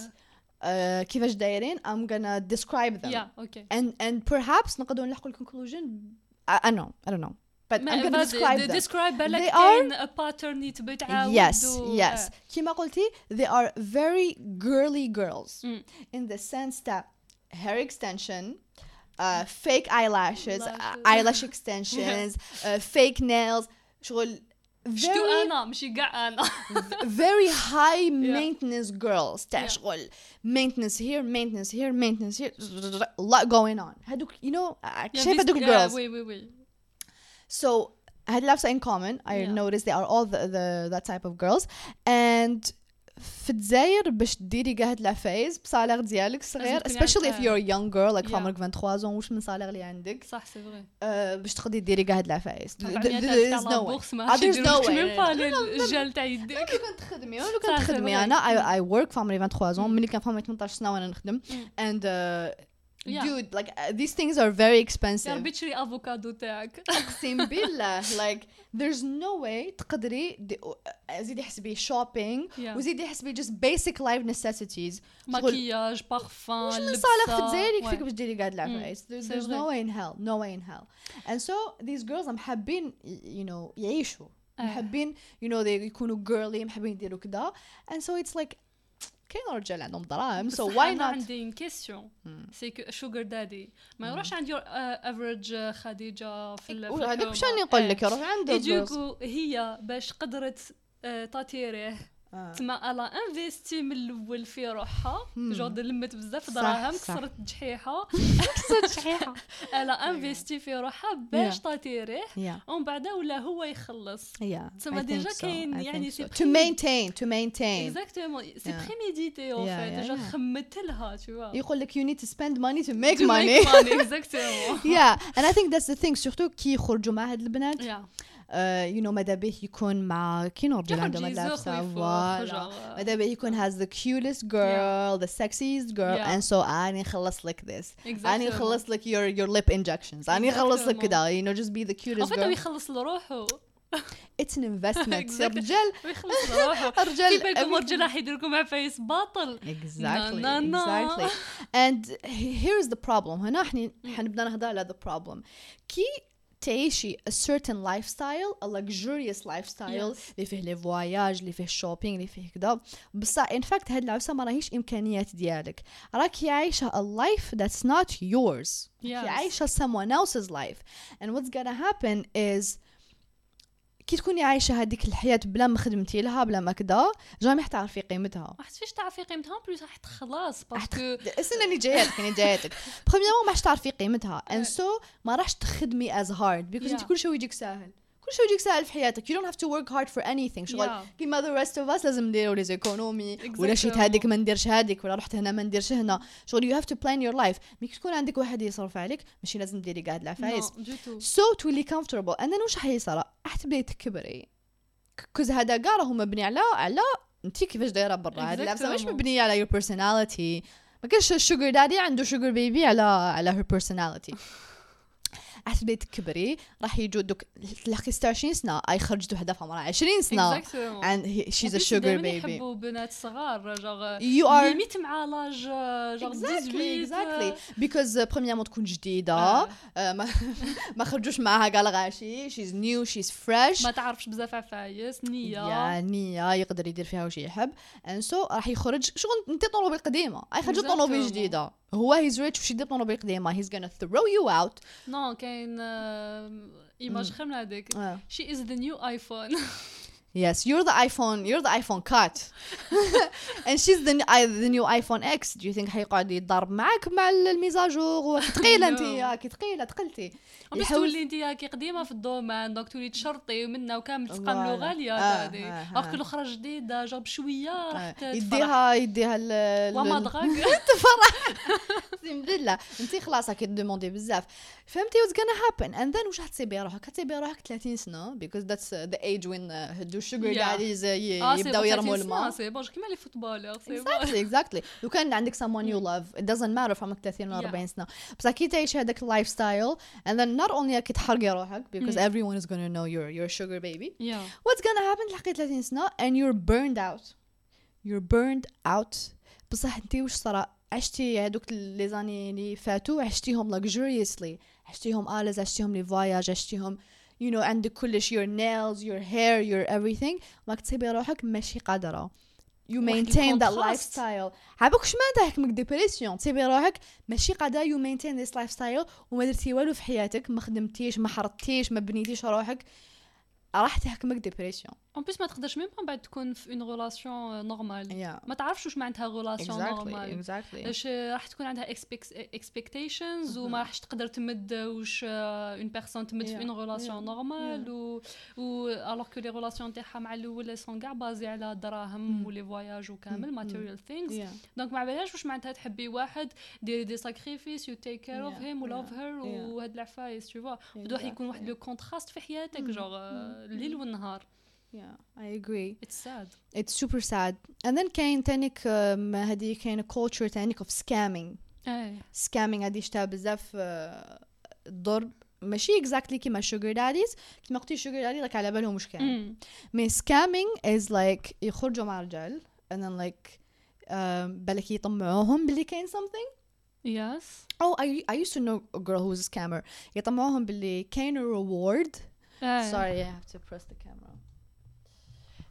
Speaker 1: كيفاش دايرين I'm gonna describe them
Speaker 2: yeah okay
Speaker 1: and and perhaps نقدروا نلحقوا ال conclusion أنا أنا no but I'm gonna describe them
Speaker 2: describe بالك
Speaker 1: They
Speaker 2: كاين a pattern يتبعد
Speaker 1: yes yes كيما قلتي they are very girly girls
Speaker 2: Mm.
Speaker 1: in the sense that hair extension uh, fake eyelashes uh,
Speaker 2: Lashes.
Speaker 1: eyelash extensions uh, fake nails شغل
Speaker 2: شتو
Speaker 1: very
Speaker 2: انا ماشي كاع انا
Speaker 1: very high maintenance girls تاع
Speaker 2: Yeah.
Speaker 1: شغل maintenance here maintenance here maintenance here a lot going on هادوك you know شايف هادوك girls
Speaker 2: وي وي وي
Speaker 1: So had لابسة in common I
Speaker 2: Yeah.
Speaker 1: noticed they are all the, the that type of girls and في الجزائر باش ديري كاع هاد العفايز بصالير ديالك صغير
Speaker 2: تكوني
Speaker 1: especially if
Speaker 2: عارفة.
Speaker 1: you're a young girl like
Speaker 2: Yeah.
Speaker 1: عمرك 23 واش من صالير اللي عندك
Speaker 2: صح سي فري
Speaker 1: آه، باش تقدري ديري كاع هاد العفايز Th- th-
Speaker 2: تاع
Speaker 1: there is no way
Speaker 2: بورس ما
Speaker 1: Ah,
Speaker 2: عرفتش
Speaker 1: there's
Speaker 2: يديروا
Speaker 1: no
Speaker 2: لك
Speaker 1: way.
Speaker 2: ميم با الجال تاع يدك
Speaker 1: لو كنت تخدمي لو
Speaker 2: صح،
Speaker 1: كنت
Speaker 2: c'est
Speaker 1: تخدمي
Speaker 2: vrai.
Speaker 1: أنا
Speaker 2: Mm.
Speaker 1: I, I work في عمري 23
Speaker 2: Mm.
Speaker 1: ملي كان في عمري 18 سنه وأنا نخدم
Speaker 2: Mm.
Speaker 1: and uh,
Speaker 2: Yeah.
Speaker 1: dude like uh, these things are very
Speaker 2: يا
Speaker 1: expensive
Speaker 2: ربي تشري افوكادو تاعك
Speaker 1: اقسم بالله like there's no way تقدري دي- زيدي حسبي shopping
Speaker 2: Yeah.
Speaker 1: وزيدي حسبي just basic life necessities
Speaker 2: ماكياج بارفان
Speaker 1: مش من
Speaker 2: لبسة.
Speaker 1: صالح في الجزائر
Speaker 2: Ouais.
Speaker 1: يكفيك باش ديري قاعد العفايس There-
Speaker 2: c'est
Speaker 1: there's
Speaker 2: vrai.
Speaker 1: no way in hell no way in hell and so these girls I'm حابين you know يعيشوا
Speaker 2: آه.
Speaker 1: محبين you know they يكونوا girly محبين يديروا كذا and so it's like كاين رجال عندهم دراهم why
Speaker 2: أنا
Speaker 1: not
Speaker 2: عندي une question c'est que sugar daddy ما يروحش عند يور افريج خديجة في ال- في
Speaker 1: هذاك
Speaker 2: الحومة.
Speaker 1: واش راني نقول. لك يروح
Speaker 2: يجيكو هي باش قدرت آه، تاتيريه. تما ألا انفيستي من الأول في روحها.
Speaker 1: مم.
Speaker 2: جو لمت بزاف دراهم. كسرت جحيحه
Speaker 1: صحيحة
Speaker 2: ألا انفيستي في روحها باش. تاتيريه ومن بعد ولا هو يخلص. تما ديجا. كاين يعني سي
Speaker 1: to maintain to maintain.
Speaker 2: اكزاكتومون سي. بريميديتي اون فيت ديجا. خمت لها تو
Speaker 1: يقول لك spend money to make
Speaker 2: To
Speaker 1: money
Speaker 2: make money. exactement.
Speaker 1: yeah and I think that's the thing surtout كي يخرجوا مع هاد البنات.
Speaker 2: Yeah
Speaker 1: uh, you know ماذا به يكون مع كاين رجال عندهم هاد العفسة voilà ماذا به يكون has the cutest girl the sexiest girl
Speaker 2: Yeah.
Speaker 1: and so اني نخلص لك this اني نخلص لك your your lip injections اني نخلص لك
Speaker 2: Exactement.
Speaker 1: كذا you know just be the
Speaker 2: en
Speaker 1: cutest
Speaker 2: fait هو
Speaker 1: girl
Speaker 2: يخلص لروحه
Speaker 1: it's an investment
Speaker 2: Exactly.
Speaker 1: الرجال
Speaker 2: هو يخلص لروحه كيف
Speaker 1: الرجال
Speaker 2: بالكم رجال راح يديركم عفايس باطل
Speaker 1: exactly
Speaker 2: No, no, no.
Speaker 1: exactly and he- here's the problem هنا إحنا حنبدا نهضر على the problem كي تعيشي a certain lifestyle a luxurious lifestyle
Speaker 2: Yes.
Speaker 1: اللي فيه لي فواياج اللي فيه shopping اللي فيه كذا بصح in fact هاد العفسه ما راهيش امكانيات ديالك راكي عايشه a life that's not yours راكي
Speaker 2: Yes.
Speaker 1: عايشه someone else's life and what's gonna happen is كي تكوني عايشة هذيك الحياة بلا ما خدمتي لها بلا ما كذا jamais حتعرفي قيمتها.
Speaker 2: ما حتفيش تعرفي قيمتها plus راح تخلص
Speaker 1: parce
Speaker 2: que
Speaker 1: استنى اني جايتك اني جايتك. premièrement ما راحش تعرفي قيمتها. And so ما راحش تخدمي as hard because
Speaker 2: أنت.
Speaker 1: كل شيء يجيك ساهل. كل شيء يجيك ساهل في حياتك. You don't have to work hard for anything. شغل
Speaker 2: Yeah.
Speaker 1: كيما the rest of us لازم نديرو les économies ولا شيت. هذيك ما نديرش هذيك ولا رحت هنا ما نديرش هنا. شغل you have to plan your life. mais كي تكون عندك واحد يصرف عليك ماشي لازم ديري كاع العفايس
Speaker 2: تو
Speaker 1: so تولي comfortable. and then واش حيصير راح تبداي تكبري كوز هذا كاع راهو مبني على على انت كيفاش دايرة برا. هاد اللعبه مش. مبنية على your personality. ما كاينش الشوجر دادي عنده شوجر بيبي على على her personality. تبداي تكبري راح يجوا دوك تلاقي 26 سنة أي خرجت وحده في عمرها 20 سنه a
Speaker 2: وبليس
Speaker 1: sugar
Speaker 2: دايماً
Speaker 1: baby.
Speaker 2: يحبوا بنات صغار جوغ
Speaker 1: you are
Speaker 2: ليميت مع لاج جوغ
Speaker 1: exactly
Speaker 2: 18
Speaker 1: exactly. Because uh, premièrement تكون جديده ما خرجوش معاها كاع الغاشي she's new she's fresh.
Speaker 2: ما تعرفش بزاف عفايس نية
Speaker 1: يعني يقدر يدير فيها وش يحب and so راح يخرج شغل انت طوموبيل قديمه اي خرج
Speaker 2: Exactement.
Speaker 1: طوموبيل جديده هو he's rich وش يدير طوموبيل قديمه he's gonna throw you out.
Speaker 2: no كاين آه، image خير من هذيك. she is the new iPhone
Speaker 1: yes you're the iphone you're the iphone cut. And she's the, the new iphone x. Do you think حيقعد يتضارب معك مع ال mises à jour
Speaker 2: No.
Speaker 1: يا كي ثقيله ثقلتي
Speaker 2: بس
Speaker 1: يحاول-
Speaker 2: تولي انت كي قديمة في ال domaine donc تولي تشرطي ومنا وكامل
Speaker 1: voilà.
Speaker 2: تقاملو غاليه
Speaker 1: آه،
Speaker 2: هذه
Speaker 1: آه، آه.
Speaker 2: que الاخرى جديدة جا بشويه راح
Speaker 1: آه،
Speaker 2: تفرح.
Speaker 1: يديها يديها
Speaker 2: وما دغاك
Speaker 1: اقسم بالله انت خلاص راكي تدوموندي بزاف. فهمتي what's gonna happen and then واش حتسيبي روحك؟ حتسيبي روحك 30 سنة uh, the age when uh, هدو ي-
Speaker 2: آه c'est
Speaker 1: يبداو يرموا الماء.
Speaker 2: c'est bon كيما les footballeurs c'est bon
Speaker 1: exactly. لو كان عندك you love it doesn't matter if عمرك 30 ولا
Speaker 2: Yeah.
Speaker 1: 40 سنة. بس أكيد تعيش هذاك ال lifestyle and then not only راكي تحرقي روحك because
Speaker 2: Mm.
Speaker 1: everyone is gonna know you're you're a sugar baby
Speaker 2: يا
Speaker 1: what's gonna happen تلحقي 30 سنه and you're burned out you're burned out بصح انت وش صرا عشتي هذوك لي زاني اللي فاتوا عشتيهم luxuriously عشتيهم الز عشتيهم لي فواياج عشتيهم you know عندك كلش your nails your hair your everything ماك تسيبي روحك ماشي قادره you
Speaker 2: واحد
Speaker 1: maintain that
Speaker 2: ال contrast.
Speaker 1: lifestyle. عباك شما انت هكمك dépression تسيبي روحك ماشي قادره you maintain this lifestyle وما درتي والو في حياتك ما خدمتيش ما حرضتيش ما بنيتيش روحك راح تحكمك ديبريسيون
Speaker 2: اون بليس ما تقدرش même بعد تكون في une relation normale
Speaker 1: yeah
Speaker 2: ما تعرفش واش معناتها relation
Speaker 1: exactly
Speaker 2: normale
Speaker 1: exactly
Speaker 2: اش راح تكون عندها expectations وما راحش تقدر تمد واش une personne تمد في. une relation
Speaker 1: Yeah.
Speaker 2: normale و و alors que les relations تاعها مع الأول sont كاع basées على الدراهم
Speaker 1: Mm.
Speaker 2: و les
Speaker 1: voyages
Speaker 2: وكامل. material
Speaker 1: things
Speaker 2: donc ما بالهاش واش معناتها تحبي واحد ديري des sacrifices you take
Speaker 1: care
Speaker 2: of. him
Speaker 1: Yeah. her.
Speaker 2: وهاد العفايس tu vois يكون واحد le contraste في حياتك.
Speaker 1: jour.
Speaker 2: الليل والنهار
Speaker 1: yeah I agree
Speaker 2: اتس ساد
Speaker 1: it's super sad and then كاين تانيك um, هذه كاين culture تانيك of scamming
Speaker 2: ايه
Speaker 1: scamming هذه شتا بزاف uh, ضرب ماشي exactly كيما sugar daddies كيما قلتي sugar daddy راك على بالهم واش كاين مي scamming is like يخرجوا مع رجال and then like um, بالك يطمعوهم باللي كاين something
Speaker 2: يس
Speaker 1: oh I, I used to know a girl who was a scammer يطمعوهم باللي كاين a reward Sorry, I have to press the camera.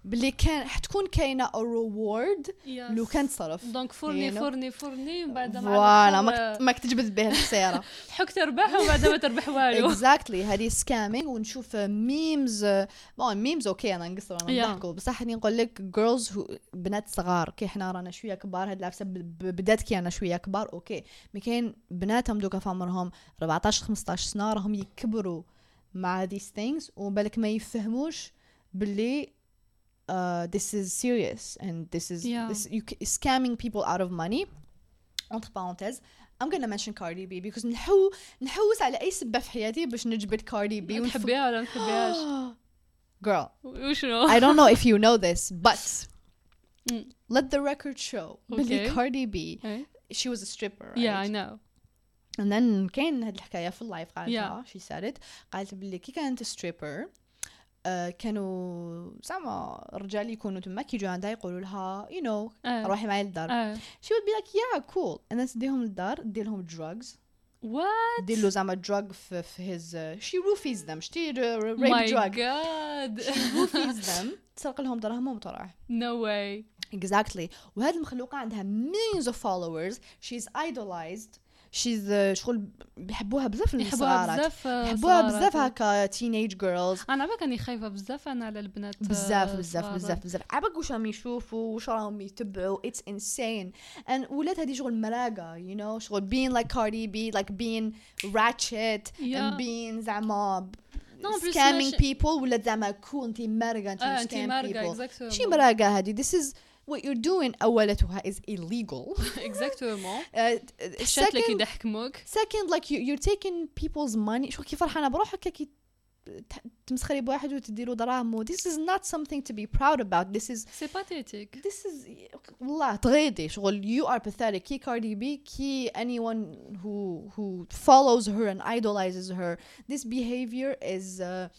Speaker 1: باللي كان حتكون كاينة a reward لو كان تصرف
Speaker 2: donc فورني
Speaker 1: you know.
Speaker 2: فورني فورني ومن بعد مع
Speaker 1: voilà
Speaker 2: الآخر،
Speaker 1: ماك ماك تجبد به الخسارة.
Speaker 2: حك تربح ومن بعد ما تربح والو.
Speaker 1: exactly هذه scamming ونشوف memes bon memes okay أنا نقصر
Speaker 2: أنا.
Speaker 1: نضحكوا بصح راني نقول لك girls بنات صغار. كي حنا رانا شوية كبار هاد العفسه بدات كي أنا شوية كبار okay mais كاين بناتهم دوكا في عمرهم 14 15 سنة راهم يكبروا مع these things وبالك ما يفهموش باللي uh, this is serious and this is
Speaker 2: Yeah.
Speaker 1: this you c- scamming people out of money entre parenthèses I'm gonna mention Cardi B because نحو نحوس على اي سبه في حياتي باش نجبد كاردي بي ونف-
Speaker 2: تحبيها ولا ما تحبيهاش
Speaker 1: girl
Speaker 2: وشنو
Speaker 1: I don't know if you know this but
Speaker 2: Mm.
Speaker 1: let the record show باللي
Speaker 2: Okay.
Speaker 1: Cardi B
Speaker 2: إيه.
Speaker 1: she was a stripper right?
Speaker 2: yeah I know
Speaker 1: and then كاين هاد الحكايه في اللايف قالتها
Speaker 2: Yeah.
Speaker 1: she said it قالت باللي كي كانت stripper آه آه، كانوا زعما الرجال يكونوا تما كيجوا عندها يقولوا لها you know روحي معايا للدار. she would be like yeah cool أنا سديهم للدار دير لهم drugs
Speaker 2: what
Speaker 1: دير له زعما drug في في his she roofies them شتي rape drug my
Speaker 2: God she
Speaker 1: roofies them تسرق لهم درهمهم وتروح
Speaker 2: no way
Speaker 1: exactly وهذه المخلوقة عندها millions of followers she is idolized uh, شغل بيحبوها بزاف
Speaker 2: يحبوها بزاف آه،
Speaker 1: يحبوها. بزاف هكا teenage girls.
Speaker 2: أنا عبالك راني خايفة بزاف أنا على البنات آه،
Speaker 1: بزاف بزاف. بزاف بزاف. عباك واش راهم يشوفوا واش راهم يتبعوا؟ It's insane. And ولات هذه شغل مراقة you know شغل Cardi B like being ratchet
Speaker 2: Yeah.
Speaker 1: and being زعما
Speaker 2: ماشي-
Speaker 1: people. ولات زعما you
Speaker 2: انت مارقه
Speaker 1: people.
Speaker 2: exactement.
Speaker 1: شي مراقة هذه this is what you're doing أولتها is illegal
Speaker 2: exactement
Speaker 1: Uh,
Speaker 2: حشات لك
Speaker 1: second
Speaker 2: يضحكموك
Speaker 1: second like you, you're taking people's money شو كي فرحانة بروحك كي تح- تمسخري بواحد وتديروا دراهم this is not something to be proud about this is
Speaker 2: سي باتيتيك
Speaker 1: this is والله تغيدي شغل you are pathetic كي كاردي بي كي anyone who who follows her and idolizes her this behavior is uh,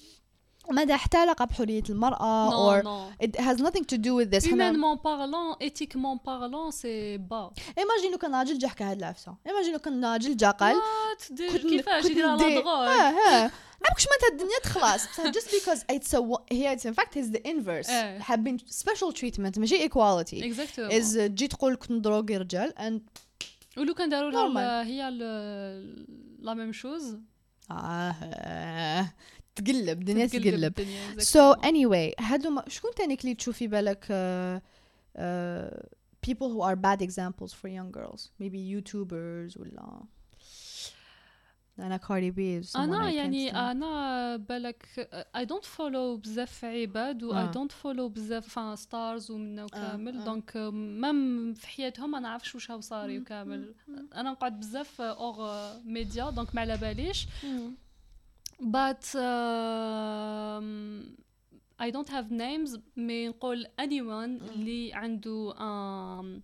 Speaker 1: ما لها حتى علاقة بحرية المرأة
Speaker 2: no
Speaker 1: or
Speaker 2: no
Speaker 1: it has nothing to do with this.
Speaker 2: humainement parlant éthiquement parlant c'est bas.
Speaker 1: imagine لو كان راجل جا حكى هاد العفسة. imagine لو كان راجل جا قال
Speaker 2: كيفاش يدير على
Speaker 1: ها ها عمرك شمت الدنيا تخلص. Just because it's a here it's in fact is the inverse. حابين special treatment. ماشي equality.
Speaker 2: Exactement.
Speaker 1: Is تجي تقول كنت ندروغي رجال and
Speaker 2: ولو كان داروا هي لا ميم شوز
Speaker 1: آه. تقلب الدنيا تقلب
Speaker 2: الدنيا
Speaker 1: so anyway هادو ما شكون تاني اللي تشوفي بالك uh, uh, people who are bad examples for young girls maybe YouTubers ولا أنا Cardi
Speaker 2: B
Speaker 1: أنا
Speaker 2: يعني. أنا بالك I don't follow بزاف عباد و I
Speaker 1: آه.
Speaker 2: don't follow بزاف stars ومنا وكامل
Speaker 1: آه.
Speaker 2: donc même في حياتهم أنا نعرفش واش صاري. وكامل أنا نقعد بزاف hors média donc ما على باليش. but um, I don't have names مي نقول anyone اللي عنده um,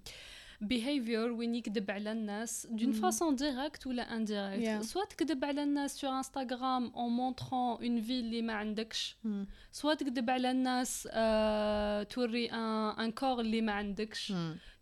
Speaker 2: behavior وين يكذب على الناس d'une
Speaker 1: Mm.
Speaker 2: façon directe ولا indirect
Speaker 1: Yeah.
Speaker 2: soit تكذب على الناس sur Instagram en montrant une vie اللي ما عندكش
Speaker 1: Mm.
Speaker 2: soit تكذب على الناس آه توري ان ان كور اللي ما عندكش
Speaker 1: Mm.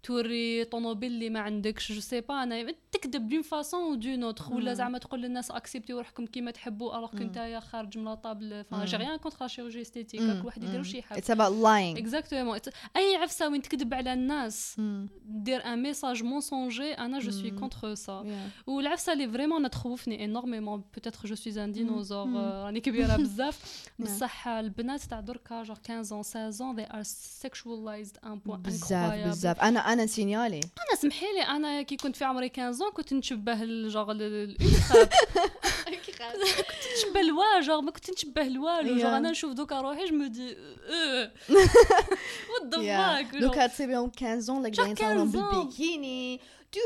Speaker 2: توري طوموبيل اللي ما عندكش je sais pas أنا تكذب d'une façon ou d'une autre ولا
Speaker 1: مم.
Speaker 2: زعما تقول للناس اكسبتي روحكم كيما تحبوا alors
Speaker 1: مم.
Speaker 2: كنتايا خارج من لاطابل فان
Speaker 1: مم.
Speaker 2: j'ai rien contre chirurgie esthétique
Speaker 1: Mm.
Speaker 2: كل واحد يدير واش
Speaker 1: Mm.
Speaker 2: يحب
Speaker 1: it's about lying
Speaker 2: exactement أي عفسة وين تكذب على الناس
Speaker 1: Mm.
Speaker 2: دير un message mensonger أنا je suis
Speaker 1: مم.
Speaker 2: contre ça
Speaker 1: Yeah.
Speaker 2: والعفسة اللي vraiment تخوفني énormément peut-être je suis un dinosaure
Speaker 1: مم.
Speaker 2: راني كبيرة بزاف
Speaker 1: Yeah.
Speaker 2: بصح البنات تاع دركا جور 15 16 they are sexualized un point
Speaker 1: بزاف بزاف أنا أنا signaler
Speaker 2: أنا سمحي لي أنا كي كنت في عمري 15 كنت نشبه ال genre ال ultra كنت نشبه الواجر ما كنت نشبه
Speaker 1: Yeah.
Speaker 2: جوغ أنا نشوف دوكا روحي je me dis what the fuck
Speaker 1: دوكا تصيبيهم 15 like جايين
Speaker 2: 15
Speaker 1: بالبيكيني دو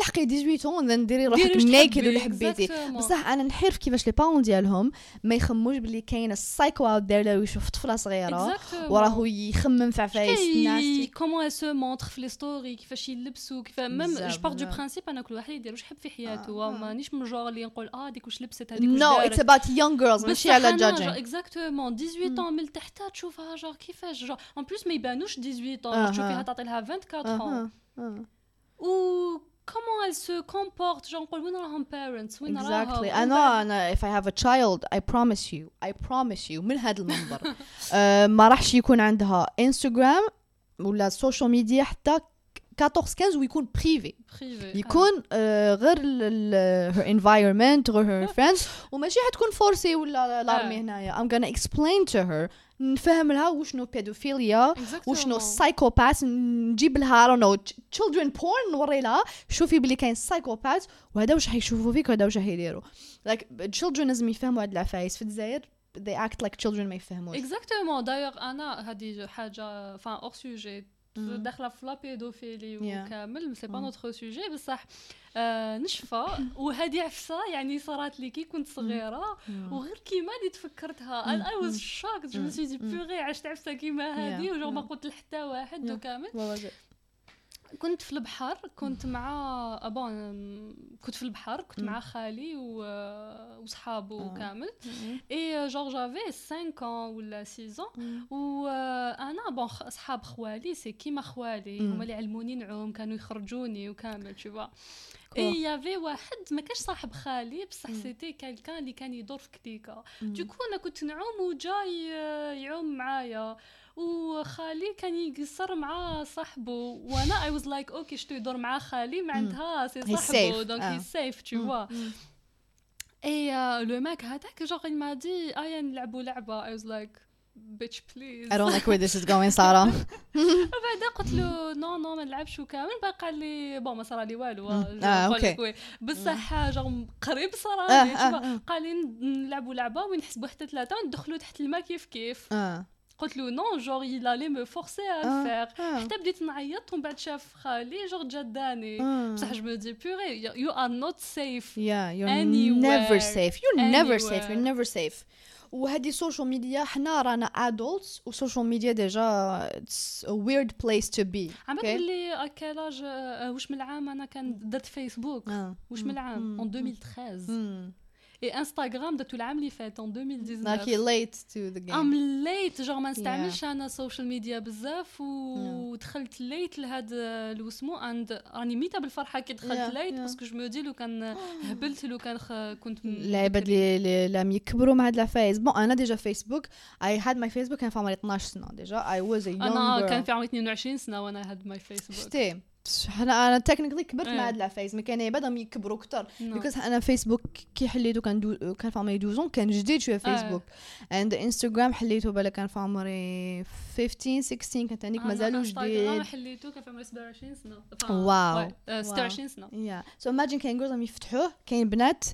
Speaker 1: لحقي 18 then ديري روحك
Speaker 2: naked
Speaker 1: واللي حبيتي. بصح أنا نحير في كيفاش les parents ديالهم ما يخموش باللي كاينة ال psycho out there لو يشوف طفلة صغيرة
Speaker 2: Exactement.
Speaker 1: وراه يخمم في عفايس nasty
Speaker 2: comment se montrent في les stories كيفاش يلبسوا
Speaker 1: quand
Speaker 2: même je pars
Speaker 1: du.
Speaker 2: principe أنا كل واحد يدير واش يحب في حياته
Speaker 1: آه،.
Speaker 2: مانيش من الجوغ اللي نقول آه هذيك واش لبست هذيك واش
Speaker 1: نو. it's about young girls ماشي على judging
Speaker 2: exactement 18 من تحت تشوفها جور كيفاش genre en plus ما يبانوش 18
Speaker 1: أها.
Speaker 2: تشوفيها تعطي لها 24
Speaker 1: أها
Speaker 2: و comment elle se comporte genre نقول وين راهم parents وين راهم
Speaker 1: exactly.
Speaker 2: ومن
Speaker 1: أنا
Speaker 2: بعد-
Speaker 1: أنا if I have a child I promise you I promise you من هذا المنبر آه، ما راحش يكون عندها انستغرام ولا ال social media حتى 14 15 ويكون
Speaker 2: privé
Speaker 1: يكون آه، غير her environment غير her friends. وماشي حتكون forcée ولا
Speaker 2: l'armée.
Speaker 1: هنايا I'm gonna explain to her. نفهم لها وشنو بيدوفيليا وشنو psychopath نجيب لها know children porn نوري لها شوفي بلي كاين psychopath وهذا واش حيشوفوا فيك وهذا واش حيديروا like children لازم يفهموا هاد العفايس في الجزائر they act like children ما يفهموش
Speaker 2: exactement d'ailleurs أنا هذه حاجة فان hors
Speaker 1: sujet.
Speaker 2: داخلة في la pédophilie
Speaker 1: Yeah.
Speaker 2: وكامل c'est pas
Speaker 1: مم.
Speaker 2: notre sujet بصح آه نشفى وهذه عفسة يعني صارت لي كي كنت صغيرة وغير كيما اللي تفكرتها.
Speaker 1: I
Speaker 2: was. shocked
Speaker 1: je
Speaker 2: suis dit
Speaker 1: مم.
Speaker 2: بيغي عشت عفسة كيما هذه
Speaker 1: Yeah.
Speaker 2: و
Speaker 1: jamais.
Speaker 2: قلت لحتى واحد. وكامل كنت في البحر كنت مع ah bon كنت في البحر كنت. مع خالي و- وصحابه
Speaker 1: آه.
Speaker 2: كامل et genre j'avais 5 ans ولا 6 ans وأنا bon اصحاب خوالي c'est كيما خوالي. هما اللي علموني نعوم كانوا يخرجوني وكامل tu vois. اي يافي واحد ما كانش صاحب خالي بصح. c'était quelqu'un اللي كان يدور في clique.
Speaker 1: du
Speaker 2: coup أنا كنت نعوم وجاي آه، يعوم معايا وخالي كان يقصر مع صاحبه وأنا I was like okay شتو يدور مع خالي؟ معناتها c'est
Speaker 1: He's
Speaker 2: صاحبه
Speaker 1: safe.
Speaker 2: donc. he
Speaker 1: safe
Speaker 2: vois.
Speaker 1: مم.
Speaker 2: et le mec هذاك جوغ m'a dit ايا نلعبوا لعبة. I was like bitch please.
Speaker 1: I don't like where this is going سارة
Speaker 2: بعدا قلت له no no ما نلعبش وكامل بقى؟ قال لي bon ما صرا لي والو.
Speaker 1: آه،
Speaker 2: oui. بصح جوغ قريب صرا
Speaker 1: آه،
Speaker 2: لي
Speaker 1: آه،.
Speaker 2: قال لي نلعبوا لعبة وين نحسبوا حتى ثلاثة وندخلوا تحت الماء كيف. كيف قلت له نو جوغ il allait me forcer à le
Speaker 1: آه،
Speaker 2: faire
Speaker 1: آه.
Speaker 2: حتى بديت نعيط ومن بعد شاف خالي جوغ جداني
Speaker 1: آه.
Speaker 2: بصح je me dis بيغي you are not safe
Speaker 1: Yeah, you're
Speaker 2: Anywhere.
Speaker 1: never safe. You're never safe. You're
Speaker 2: Anywhere.
Speaker 1: never safe. وهذه ال social media حنا رانا adults وال social media déjà it's a weird place to be.
Speaker 2: عم
Speaker 1: Okay.
Speaker 2: تقول لي quel âge واش من العام أنا كان درت فيسبوك
Speaker 1: آه.
Speaker 2: واش من العام
Speaker 1: مم.
Speaker 2: en 2013
Speaker 1: مم.
Speaker 2: اي انستغرام درتو العام اللي فات
Speaker 1: Like
Speaker 2: 2019
Speaker 1: you're late to the game.
Speaker 2: I'm late genre ما نستعملش أنا ال social media بزاف ودخلت late لهذا لو اسمو and راني ميته بالفرحه كي دخلت late.
Speaker 1: parce
Speaker 2: que je me dis لو كان هبلت لو كان كنت
Speaker 1: العباد اللي لم يكبروا مع هاد العفايس bon أنا déjà فيسبوك I had my Facebook كان في عمري 12 سنه déjà I was a young أنا.
Speaker 2: كان في عمري 22 سنه وأنا had my فيسبوك
Speaker 1: شتي أنا أنا technically كبرت
Speaker 2: إيه.
Speaker 1: مع هاد العفايس mais كان عباد راهم يكبروا
Speaker 2: أكثر.
Speaker 1: because أنا فيسبوك كي حليته كان دو كان في عمري 12 كان جديد شوية فيسبوك and انستغرام حليته بالك كان في عمري 15 16 كان تانيك مازالو جديد.
Speaker 2: حليتو كان في عمري 27 سنه
Speaker 1: wow.
Speaker 2: wow. 26 سنة.
Speaker 1: يا so imagine كاين جوز راهم يفتحوه كاين بنات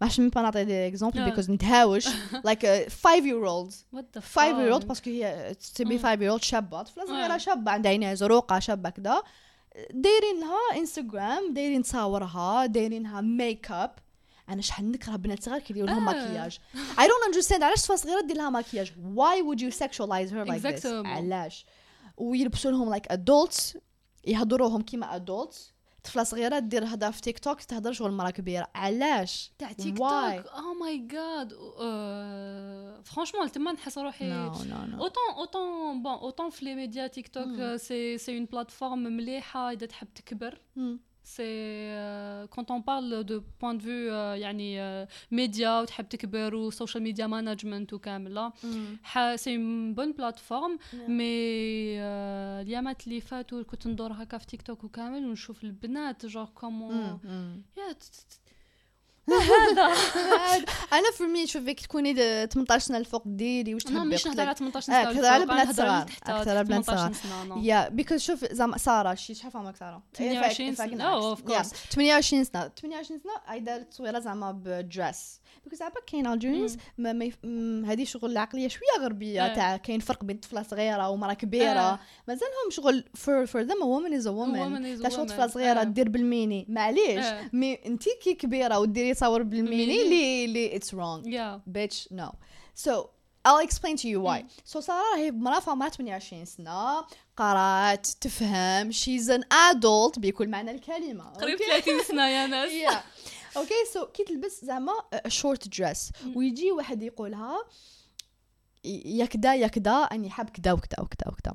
Speaker 1: ما عرفتش با نعطي des exemples
Speaker 2: آه.
Speaker 1: because نتهاوش. like 5 year olds
Speaker 2: what the
Speaker 1: 5 year old parce que هي تبي
Speaker 2: مم.
Speaker 1: 5 year old شابه طفله صغيره
Speaker 2: آه.
Speaker 1: شابة عندها عينيها زروقه شابة كذا دايرين لها انستغرام دايرين تصاورها دايرينها ميك اب أنا شحال نكره بنات صغار كيديروا لهم. مكياج I don't understand. علاش طفله صغيرة دير لها why would you sexualize her like this
Speaker 2: Exactement.
Speaker 1: علاش؟ ويلبسوا لهم like adults يهضروهم كيما adults. طفله صغيره دير هضره في تيك توك تهضر شغل مرا كبيرة. علاش؟
Speaker 2: تاع تيك? توك؟ oh my God franchement تما نحس روحي autant autant bon autant في les médias تيك توك. c'est c'est une plateforme مليحه اذا تحب تكبر ses comptes on parle du point de vue يعني ميديا وتحب تكبر و social media management وكامله ح- c'est une bonne plateforme mais آه، اليامات اللي فاتوا كنت ندور هكا في تيك توك وكامل ونشوف البنات genre comment yeah ت- ت-
Speaker 1: أنا في مي شوفك تكوني د- 18 سنه الفوق ديري واش
Speaker 2: أنا
Speaker 1: تحبي
Speaker 2: مش
Speaker 1: قلت
Speaker 2: نهضر على 18
Speaker 1: آه،
Speaker 2: سنه
Speaker 1: كنهضر على بنات صغار. أكثر على بنات
Speaker 2: 18
Speaker 1: صغار.
Speaker 2: سنه
Speaker 1: yeah because شوف زعما سارة شي شحال في عمرك سارة
Speaker 2: 28 سنة. Oh, of course.
Speaker 1: 28 سنة 28 سنة هاي دارت تصويره زعما ب dress because عباك كاين م- هذه شغل العقلية شوية
Speaker 2: غربية.
Speaker 1: تاع كاين فرق بين طفلة صغيرة ومرأة
Speaker 2: كبيرة.
Speaker 1: مازالهم شغل woman is a woman
Speaker 2: woman is a
Speaker 1: تاع شغل. طفلة
Speaker 2: صغيرة.
Speaker 1: دير بالميني معليش. mais انت كي كبيرة وديري تصور بالميني. اللي اللي it's
Speaker 2: يا
Speaker 1: bitch no. So I'll explain to you why.
Speaker 2: مم.
Speaker 1: so سارة هي مرأة في عمرها 28 سنة قرأت تفهم. She's an adult بكل معنى الكلمة
Speaker 2: قريب
Speaker 1: okay?
Speaker 2: 30 سنة يا ناس.
Speaker 1: Yeah. Okay so كي تلبس زعما short dress.
Speaker 2: مم.
Speaker 1: ويجي واحد يقولها يا كدا يا كدا أني حاب كدا وكدا وكدا وكدا.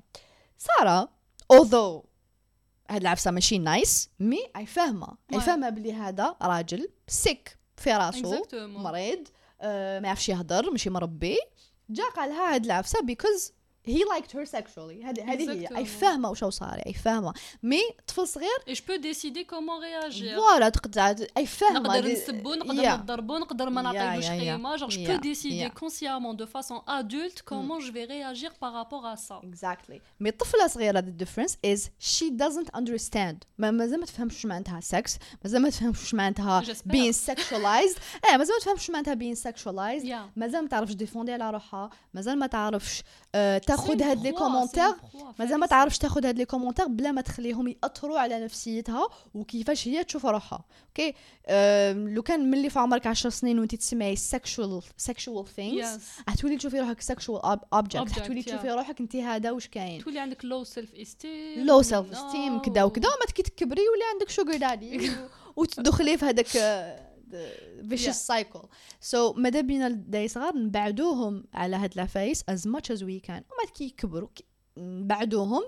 Speaker 1: سارة although هاد العفسه ماشي nice mais أي فاهمة
Speaker 2: أي.
Speaker 1: فاهمة بلي هذا راجل sick في راسو. مريض آه ما يعرفش يهضر ماشي مربي جا قالها هاد العفسه because he liked her sexually هذه هذه هي اي
Speaker 2: Exactement.
Speaker 1: فاهمه واش صار اي فاهمه مي طفل صغير
Speaker 2: Et je peux décider comment réagir.
Speaker 1: voilà تقدر اي فاهمه
Speaker 2: نقدر
Speaker 1: هذه-
Speaker 2: نسبو نقدر
Speaker 1: Yeah.
Speaker 2: نضربو نقدر ما
Speaker 1: Yeah,
Speaker 2: نعطيلوش
Speaker 1: yeah, yeah.
Speaker 2: قيمه genre je
Speaker 1: Yeah,
Speaker 2: peux décider
Speaker 1: yeah.
Speaker 2: consciemment de façon adulte comment je vais réagir par rapport à ça
Speaker 1: exactly mais طفله صغيره the difference is she doesn't understand ما مازال ما تفهمش واش معناتها sex مازال ما تفهمش واش معناتها
Speaker 2: J'espère.
Speaker 1: being sexualized إيه مازال ما تفهمش واش معناتها being sexualized
Speaker 2: Yeah.
Speaker 1: مازال ما تعرفش défendi على روحها مازال ما تعرفش آه تاخذ هاد
Speaker 2: les commentaires
Speaker 1: مازال ما. تعرفش تاخذ هاد les commentaires بلا ما تخليهم يأثروا على نفسيتها وكيفاش هي تشوف روحها okay آه لو كان ملي في عمرك 10 سنين وانت تسمعي sexual things
Speaker 2: Yes.
Speaker 1: حتولي تشوفي روحك object
Speaker 2: Object,
Speaker 1: حتولي. تشوفي روحك انت هذا واش كاين
Speaker 2: تولي عندك low self esteem
Speaker 1: low self كدا وكدا
Speaker 2: No.
Speaker 1: وما كي تكبري يولي عندك sugar daddy وتدخلي في هذاك vicious cycle so ماذا بينا الدراري صغار نبعدوهم على هاد العفايس as much as we can. وما كي يكبروا نبعدوهم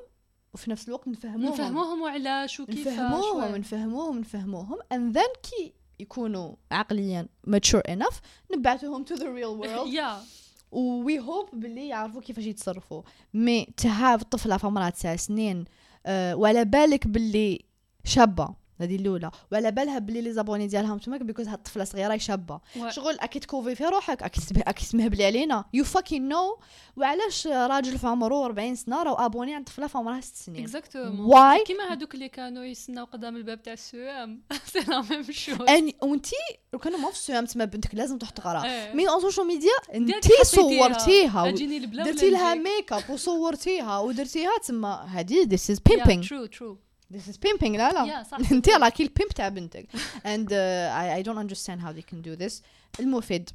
Speaker 1: وفي نفس الوقت نفهموهم.
Speaker 2: نفهموهم وعلاش وكيفاش
Speaker 1: نفهموهم. نفهموهم نفهموهم. And then كي يكونوا عقليا mature enough نبعثوهم to the real world.
Speaker 2: Yeah.
Speaker 1: we hope باللي يعرفوا كيفاش يتصرفوا. mais to have طفلة في عمرها تسع سنين أه وعلى بالك باللي شابة. هذه الأولى وعلى بالها باللي les abonnés ديالها تماك because هاد الطفلة صغيرة
Speaker 2: شابة.
Speaker 1: شغل أكيد كوفي في روحك أكيد تمهبلي علينا you fucking know وعلاش راجل في عمره 40 سنة راه abonné عند طفلة في عمرها 6 سنين
Speaker 2: Exactement.
Speaker 1: Why?
Speaker 2: كيما هادوك اللي كانوا يستناو قدام الباب تاع السوام سي لا ميم شوز
Speaker 1: وانتي لو كانوا ما في ال CEM تما بنتك لازم تروح تقرا
Speaker 2: إيه.
Speaker 1: mais on social media
Speaker 2: حطيتيها.
Speaker 1: صورتيها درتي لها؟ make up وصورتيها ودرتيها تما هذه this is
Speaker 2: Yeah,
Speaker 1: pimping
Speaker 2: true true
Speaker 1: this is pimping لا لا
Speaker 2: Yeah, صح.
Speaker 1: انت راكي البيمب تاع بنتك and uh, I, I don't understand how they can do this المفيد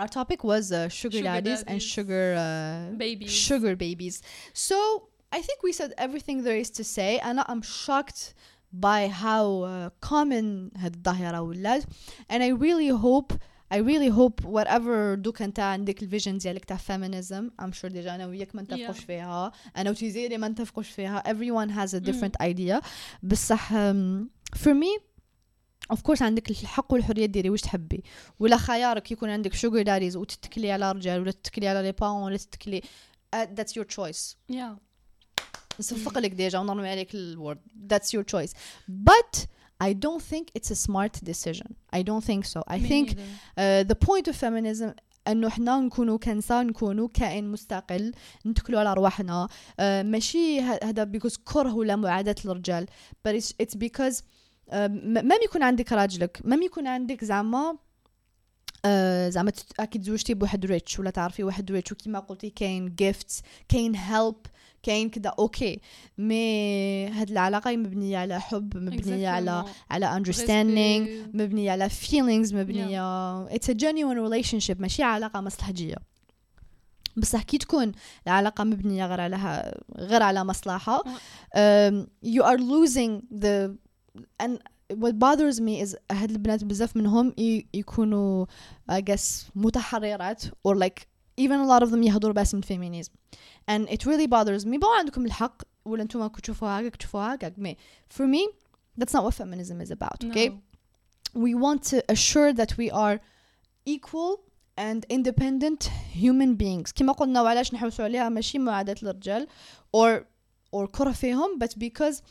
Speaker 1: our topic was uh, sugar,
Speaker 2: Sugar
Speaker 1: daddies, and
Speaker 2: daddies.
Speaker 1: sugar uh,
Speaker 2: Babies.
Speaker 1: sugar babies so I think we said everything there is to say and I'm shocked by how uh, common هاد الظاهرة ولات and I really hope I really hope whatever دوك أنت عندك الفيجن ديالك تاع feminism I'm sure ديجا أنا وياك ما نتفقوش
Speaker 2: Yeah.
Speaker 1: فيها. أنا وتيزيري ما نتفقوش فيها. Everyone has a different idea. بصح um, for me of course عندك الحق والحرية ديري واش تحبي. ولا خيارك يكون عندك sugar daddies وتتكلي على رجال ولا تتكلي على les parents ولا تتكلي uh, that's your choice.
Speaker 2: Yeah.
Speaker 1: نصفق لك déjà ونرمي عليك الورد that's your choice. But I don't think it's a smart decision. I don't think so. I
Speaker 2: Me
Speaker 1: think
Speaker 2: neither.
Speaker 1: uh, the point of feminism أنه حنا نكونوا كنساء نكونوا كائن مستقل نتكلوا على رواحنا uh, ماشي ه- هذا because كره ولا معاداة الرجال but it's, it's because uh, م- même يكون عندك راجلك même يكون عندك زعما آه زعما تت- أكيد تزوجتي بواحد rich ولا تعرفي واحد rich وكيما قلتي كاين gifts كاين help كاين كذا okay mais هاد العلاقة مبنية على حب مبنية على. على understanding
Speaker 2: Respect.
Speaker 1: مبنية على feelings مبنية it's a genuine relationship ماشي علاقة مصلحجية بصح كي تكون العلاقة مبنية غير على غير على مصلحة um, you are losing the and what bothers me is هاد البنات بزاف منهم ي- يكونوا I guess متحررات or like even a lot of them يهضروا باسم الفيمينيزم and it really bothers me بقى عندكم الحق ولا انتم كنتوا تشوفوها هكاك تشوفوها هكاك مي for me that's not what feminism is about okay
Speaker 2: No.
Speaker 1: we want to assure that we are equal and independent human beings كما قلنا وعلاش نحوسوا عليها ماشي معاداة الرجال or or كره فيهم but because uh,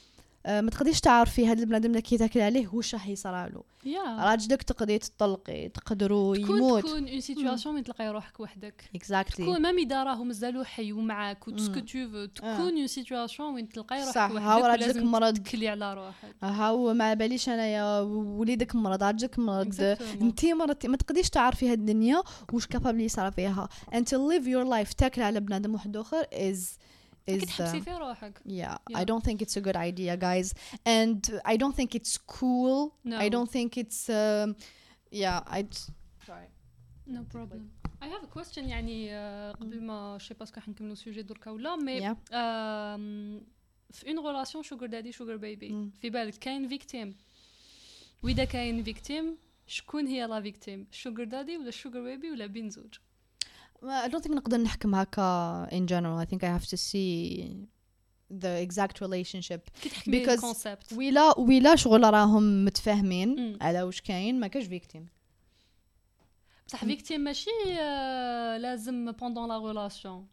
Speaker 1: ما تقدريش تعرفي هاد البنادم اللي كي تاكل عليه واش راح يصرالو
Speaker 2: Yeah.
Speaker 1: راجلك تقدري تطلقي تقدروا يموت.
Speaker 2: تكون en situation وين تلقاي روحك وحدك.
Speaker 1: Exactly.
Speaker 2: تكون même إذا راهو مازالو حي ومعاك وتسكو. تو تكون en situation وين تلقاي روحك
Speaker 1: صح،
Speaker 2: وحدك
Speaker 1: هاو
Speaker 2: ولازم
Speaker 1: مرض.
Speaker 2: تكلي على روحك.
Speaker 1: هاو ما باليش أنايا وليدك مرض راجلك مرض.
Speaker 2: Exactement.
Speaker 1: أنتي مرضتي ما تقدريش تعرفي هاد الدنيا واش capable يصرى فيها. To live your life تاكل على بنادم واحد آخر is
Speaker 2: كي
Speaker 1: is
Speaker 2: تحبسي
Speaker 1: uh,
Speaker 2: في روحك
Speaker 1: yeah, I
Speaker 2: Yeah.
Speaker 1: don't think it's a good idea guys. And I don't think it's cool.
Speaker 2: No.
Speaker 1: I don't think it's um, yeah I sorry.
Speaker 2: No problem. I have a question يعني آه، قبل ما شي parce que حنكملوا ال sujet دركا ولا مي
Speaker 1: yeah.
Speaker 2: آم، في une relation sugar daddy sugar baby
Speaker 1: مم.
Speaker 2: في بالك كاين victime واذا كاين فيكتيم شكون هي la victime sugar daddy ولا sugar baby ولا بين زوج
Speaker 1: ما I don't think نقدر نحكم هكا in general. I think I have to see the exact relationship. Because- ولا ولا شغل راهم متفاهمين. على واش كاين ما كاش victime
Speaker 2: بصح victime ماشي آه، لازم pendant la relation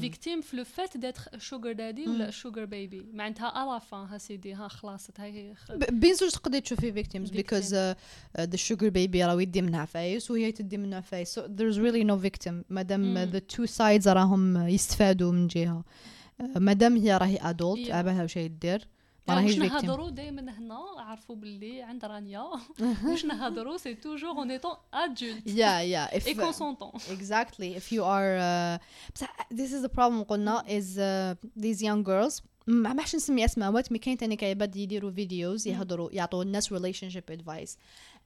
Speaker 2: victime في le fait d'être sugar daddy ولا. sugar baby معناتها à la fin ها سيدي ها خلاصت هاي
Speaker 1: بين زوج تقدري تشوفي
Speaker 2: victims.
Speaker 1: because the sugar baby راه يدي منها عفايس وهي تدي منها عفايس. So there's really no victim. مادام the two sides راهم يستفادوا من جهة. آه، مادام هي راهي adult
Speaker 2: Yeah.
Speaker 1: عبالها واش هي دير راهيش
Speaker 2: واش نهضروا دائما هنا عرفوا باللي عند رانيا. واش نهضروا c'est toujours en étant adulte
Speaker 1: يا يا
Speaker 2: et
Speaker 1: consentant if you are uh, بصح this is the problem قلنا uh, these young girls. ما حش نسمي اسماوات mais كاين تاني عباد يديروا
Speaker 2: videos.
Speaker 1: يهضروا يعطوا الناس relationship advice.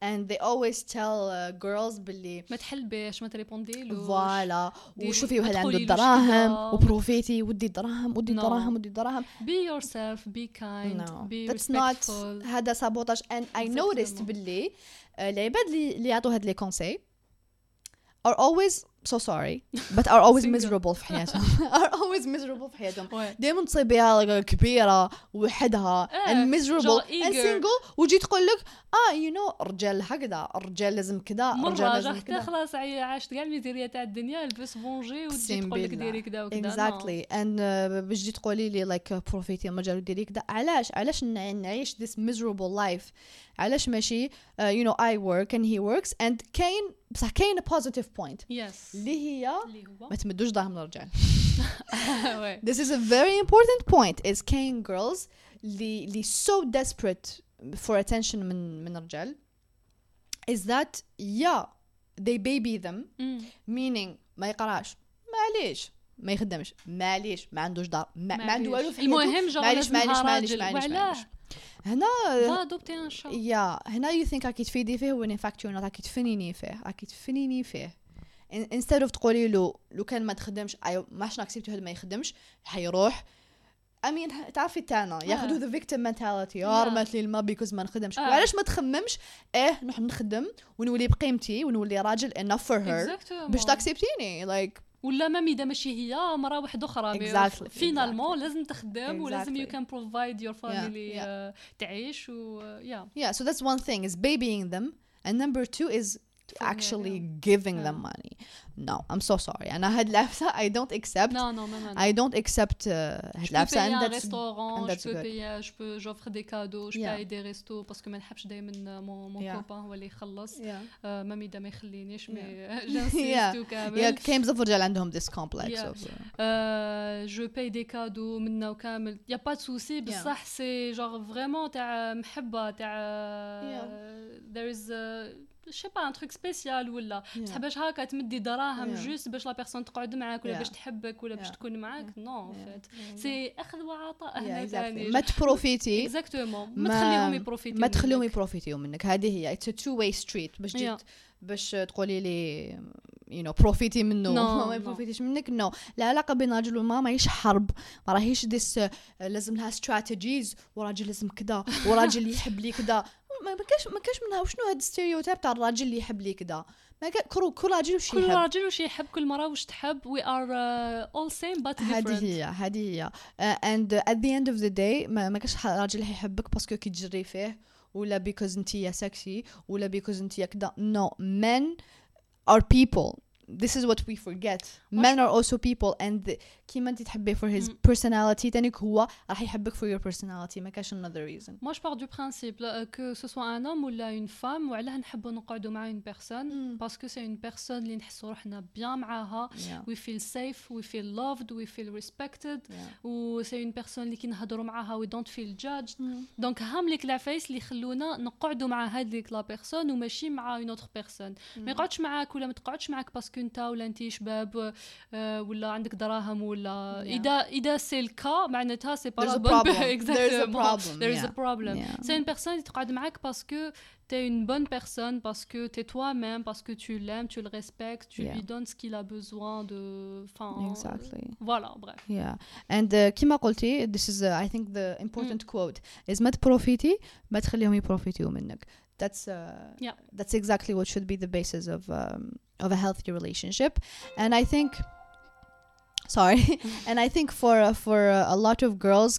Speaker 1: And they always tell uh, girls باللي
Speaker 2: ما تحل بيش ما تريبوندي له voilà
Speaker 1: وشوفي واحد عنده الدراهم. وبروفيتي ودي الدراهم ودي. الدراهم ودي الدراهم
Speaker 2: be yourself be kind
Speaker 1: no
Speaker 2: be
Speaker 1: that's not
Speaker 2: respectful
Speaker 1: هذا sabotage and I
Speaker 2: Exactement.
Speaker 1: noticed باللي آه، العباد اللي اللي يعطوا هاد les conseils are always so sorry but are always miserable في حياتهم. Are always miserable في حياتهم. دائما تصيبيها كبيرة وحدها
Speaker 2: إيه،
Speaker 1: and miserable and single وتجي تقول لك آه you know الرجال هكذا الرجال لازم كذا الرجال لازم كذا.
Speaker 2: خلاص عاشت كاع الميزيريا تاع الدنيا لبس بونجي وتجي تقول لك. ديري كذا وكذا
Speaker 1: exactly. And uh, باش تجي تقولي لي like بروفيتي ما جالو ديري كذا علاش؟ علاش نع- نعيش this miserable life علاش ماشي you know I work and he works and كاين بصح كاين a positive point
Speaker 2: يس
Speaker 1: اللي هي
Speaker 2: اللي هو
Speaker 1: ما تمدوش ظهرهم للرجال
Speaker 2: وي.
Speaker 1: this is a very important point is كاين girls اللي اللي so desperate for attention من من الرجال is that yeah they baby them
Speaker 2: مم.
Speaker 1: meaning ما يقراش معليش ما يخدمش. معليش ما عندوش دار. ما, ما عنده والو في
Speaker 2: المهم جو
Speaker 1: معليش معليش معليش معليش هنا
Speaker 2: ان
Speaker 1: يا هنا you think راكي تفيدي فيه وين fact you're not راكي تفنيني فيه. راكي تفنيني فيه. Instead of تقولي له لو كان ما تخدمش أيوة ما حنا اكسبتي هذا ما يخدمش حيروح. Mean تعرفي تاعنا ياخذوا the victim mentality. يا
Speaker 2: Yeah.
Speaker 1: رمات لي الماء بيكوز ما نخدمش.
Speaker 2: آه.
Speaker 1: وعلاش ما تخممش؟ إيه نروح نخدم ونولي بقيمتي ونولي راجل for her.
Speaker 2: Exactement.
Speaker 1: باش تاكسبتيني like
Speaker 2: ولا ما اذا ماشي هي آه، مرا واحدة أخرى
Speaker 1: exactly.
Speaker 2: فينالمون exactly. لازم تخدم exactly. ولازم يو كان بروفايد يور فاميلي تعيش و يا
Speaker 1: يا سو ذاتس وان ثينج از بيبيينغ ذم اند نمبر تو از actually giving
Speaker 2: yeah.
Speaker 1: them money No, I'm so sorry. And I had left I don't accept.
Speaker 2: Non, non, non, non.
Speaker 1: I don't accept uh,
Speaker 2: Je peux
Speaker 1: لابسة,
Speaker 2: payer
Speaker 1: and
Speaker 2: un
Speaker 1: that's
Speaker 2: restaurant,
Speaker 1: and
Speaker 2: je
Speaker 1: that's
Speaker 2: peux
Speaker 1: good.
Speaker 2: payer, je peux, j'offre des cadeaux, je
Speaker 1: Yeah.
Speaker 2: paye des restos parce que ما نحبش دائما مون مون
Speaker 1: Yeah.
Speaker 2: كوبان هو اللي يخلص
Speaker 1: yeah.
Speaker 2: آه، مامي دا ما يخلينيش مي
Speaker 1: Yeah.
Speaker 2: جانسيست
Speaker 1: Yeah.
Speaker 2: وكامل
Speaker 1: Yeah, كاين بزاف رجال عندهم this complex
Speaker 2: Yeah.
Speaker 1: of uh,
Speaker 2: آه، جو باي دي كادو منا وكامل يا با سوسي بصح سي جوغ فريمون تاع محبه تاع there is شي pas un truc spécial ولا
Speaker 1: Yeah.
Speaker 2: بصح باش هكا تمدي دراهم
Speaker 1: Yeah.
Speaker 2: juste باش la personne تقعد معاك ولا
Speaker 1: Yeah.
Speaker 2: باش تحبك ولا باش. تكون معاك no.
Speaker 1: faut.
Speaker 2: c'est أخذ وعطاء هنا. ثاني
Speaker 1: ما تبروفيتي
Speaker 2: exactement
Speaker 1: ما-
Speaker 2: تخليهم يبروفيتي
Speaker 1: ما تخليهم. يبروفيتيو منك هذه هي a two way street باش. جيت باش تقولي لي you know بروفيتي منه
Speaker 2: No,
Speaker 1: ما. يبروفيتيش منك no no. العلاقه بين الرجل والمراه ماهيش حرب ما راهيش ديس لازم لها strategies وراجل لازم كذا وراجل يحب لي كذا ما كاش ما كاش منها. وشنو هاد ال stereotype تاع الراجل اللي يحب لي كذا ما كل كل راجل وش
Speaker 2: كل
Speaker 1: يحب؟
Speaker 2: راجل وش يحب كل مرة وش تحب. Are uh, all same but
Speaker 1: هذه هي هذه هي. And uh, at the end of the day ما, كاش راجل يحبك parce que كي تجري فيه ولا because انت يا سكسي ولا because انت يا كذا no men are people. this is what we forget men are also people and the- كيما انت تحبيه for his
Speaker 2: Mm.
Speaker 1: personality تانيك هو راح يحبك for your personality ما كاش another reason
Speaker 2: Moi, je pars du principe là, que ce soit un homme ou là une femme وعلاه نحبوا نقعدوا مع une personne
Speaker 1: Mm.
Speaker 2: parce que c'est une personne اللي نحسوا روحنا bien معاها
Speaker 1: yeah
Speaker 2: we feel safe we feel loved we feel respected
Speaker 1: yeah
Speaker 2: و c'est une personne اللي كي نهضروا معاها we don't feel judged دونك هام ليك العفايس اللي يخلونا نقعدوا مع هذيك لا بيرسون وماشي مع اون اوتر بيرسون ما يقعدش معاك ولا ما تقعدش معاك باسكو انت ولا انت شباب آه، ولا عندك دراهم ولا
Speaker 1: Yeah.
Speaker 2: اذا اذا c'est
Speaker 1: le cas معناتها
Speaker 2: c'est
Speaker 1: pas
Speaker 2: there is a problem une personne qui تقعد معاك que t'es une bonne personne parce que t'es toi-même parce que tu l'aimes tu le respectes tu
Speaker 1: Yeah.
Speaker 2: lui donnes ce qu'il a besoin de enfin
Speaker 1: Exactly.
Speaker 2: voilà bref
Speaker 1: Yeah, and uh, كما قلتي this is uh, I think the important quote is ما تبروفيتي ما تخليهم يبروفيتيو منك. That's uh,
Speaker 2: Yeah.
Speaker 1: that's exactly what should be the basis of um, of a healthy relationship. And I think sorry and I think for for a lot of girls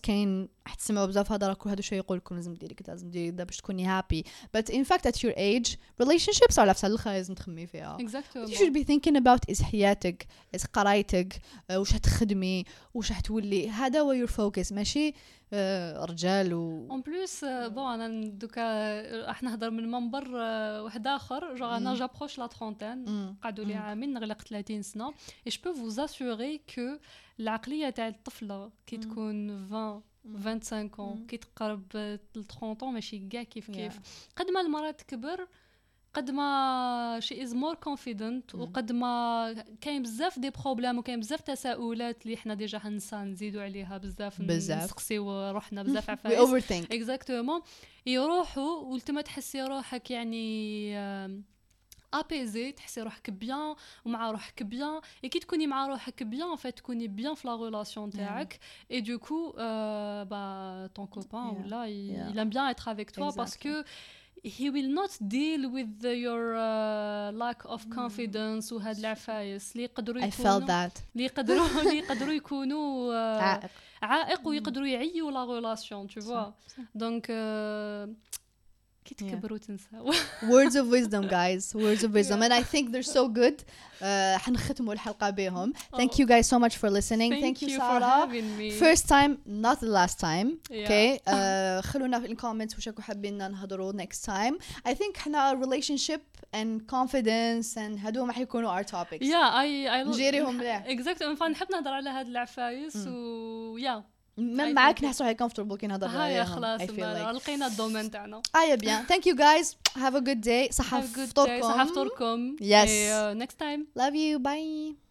Speaker 1: كاين حتسمعوا بزاف هضره كل هادو شوية يقول لكم لازم ديري كذا لازم ديري كذا باش تكوني happy but in fact at your age relationships على فسال الآخر لازم تخمي فيها you
Speaker 2: exactement
Speaker 1: should be thinking about is حياتك is قرايتك آه، واش حتخدمي واش حتولي هذا هو your focus ماشي آه، رجال و
Speaker 2: en plus bon أنا دوكا راح نهضر من منبر آه، واحد آخر
Speaker 1: je
Speaker 2: أنا. j'approche la
Speaker 1: trentaine.
Speaker 2: قعدوا لي. عامين نغلق 30 سنة et je peux vous assurer que العقلية تاع الطفلة كي. تكون 20 25
Speaker 1: مم.
Speaker 2: ans كي تقرب ل 30 ماشي كاع كيف كيف
Speaker 1: Yeah.
Speaker 2: قد ما المرأة تكبر قد ما she is more
Speaker 1: confident.
Speaker 2: وقد ما كاين بزاف des problèmes وكاين بزاف تساؤلات اللي حنا déjà حنسى نزيدوا عليها بزاف. نسقسيو روحنا بزاف عفايس exactement يروحوا ولتما تحسي روحك يعني apaisée تحسي روحك bien ومع روحك bien et كي تكوني مع روحك bien فات تكوني bien في la relation تاعك. et du coup bah ton copain
Speaker 1: Yeah.
Speaker 2: ولا
Speaker 1: Yeah.
Speaker 2: il aime bien être avec toi parce
Speaker 1: Exactly.
Speaker 2: que he will not deal with the, your uh, lack of confidence وهاد العفايس اللي يقدروا
Speaker 1: I
Speaker 2: يكونوا
Speaker 1: felt that.
Speaker 2: اللي يقدروا اللي يقدروا يكونوا آه،
Speaker 1: عائق
Speaker 2: عائق ويقدروا يعيوا la relation toutefois
Speaker 1: صح، صح.
Speaker 2: دونك آه، كي تكبروا تنساو
Speaker 1: words of wisdom guys words of wisdom and I think they're so good uh, حنختموا الحلقة بهم thank you guys so much for listening thank, you,
Speaker 2: for
Speaker 1: Sarah
Speaker 2: having me
Speaker 1: first time not the last time
Speaker 2: Yeah.
Speaker 1: okay uh, خلونا في الكومنتس وش راكم حابين نهضروا next time I think حنا relationship and confidence and هادو ما حيكونوا our topics
Speaker 2: يا اي اي
Speaker 1: نجيريهم مليح.
Speaker 2: اكزاكت فنحب نهضر على هاد العفايس و يا
Speaker 1: من
Speaker 2: I
Speaker 1: معاك
Speaker 2: think-
Speaker 1: نحسوا هاي comfortable كي نهضر
Speaker 2: هيا
Speaker 1: عليهم
Speaker 2: خلاص
Speaker 1: I feel like
Speaker 2: لقينا الدومين تاعنا
Speaker 1: آه bien thank you guys have a good day صحة
Speaker 2: Have a good day
Speaker 1: فطوركم
Speaker 2: صحة فطوركم
Speaker 1: Yes.
Speaker 2: next time
Speaker 1: love you bye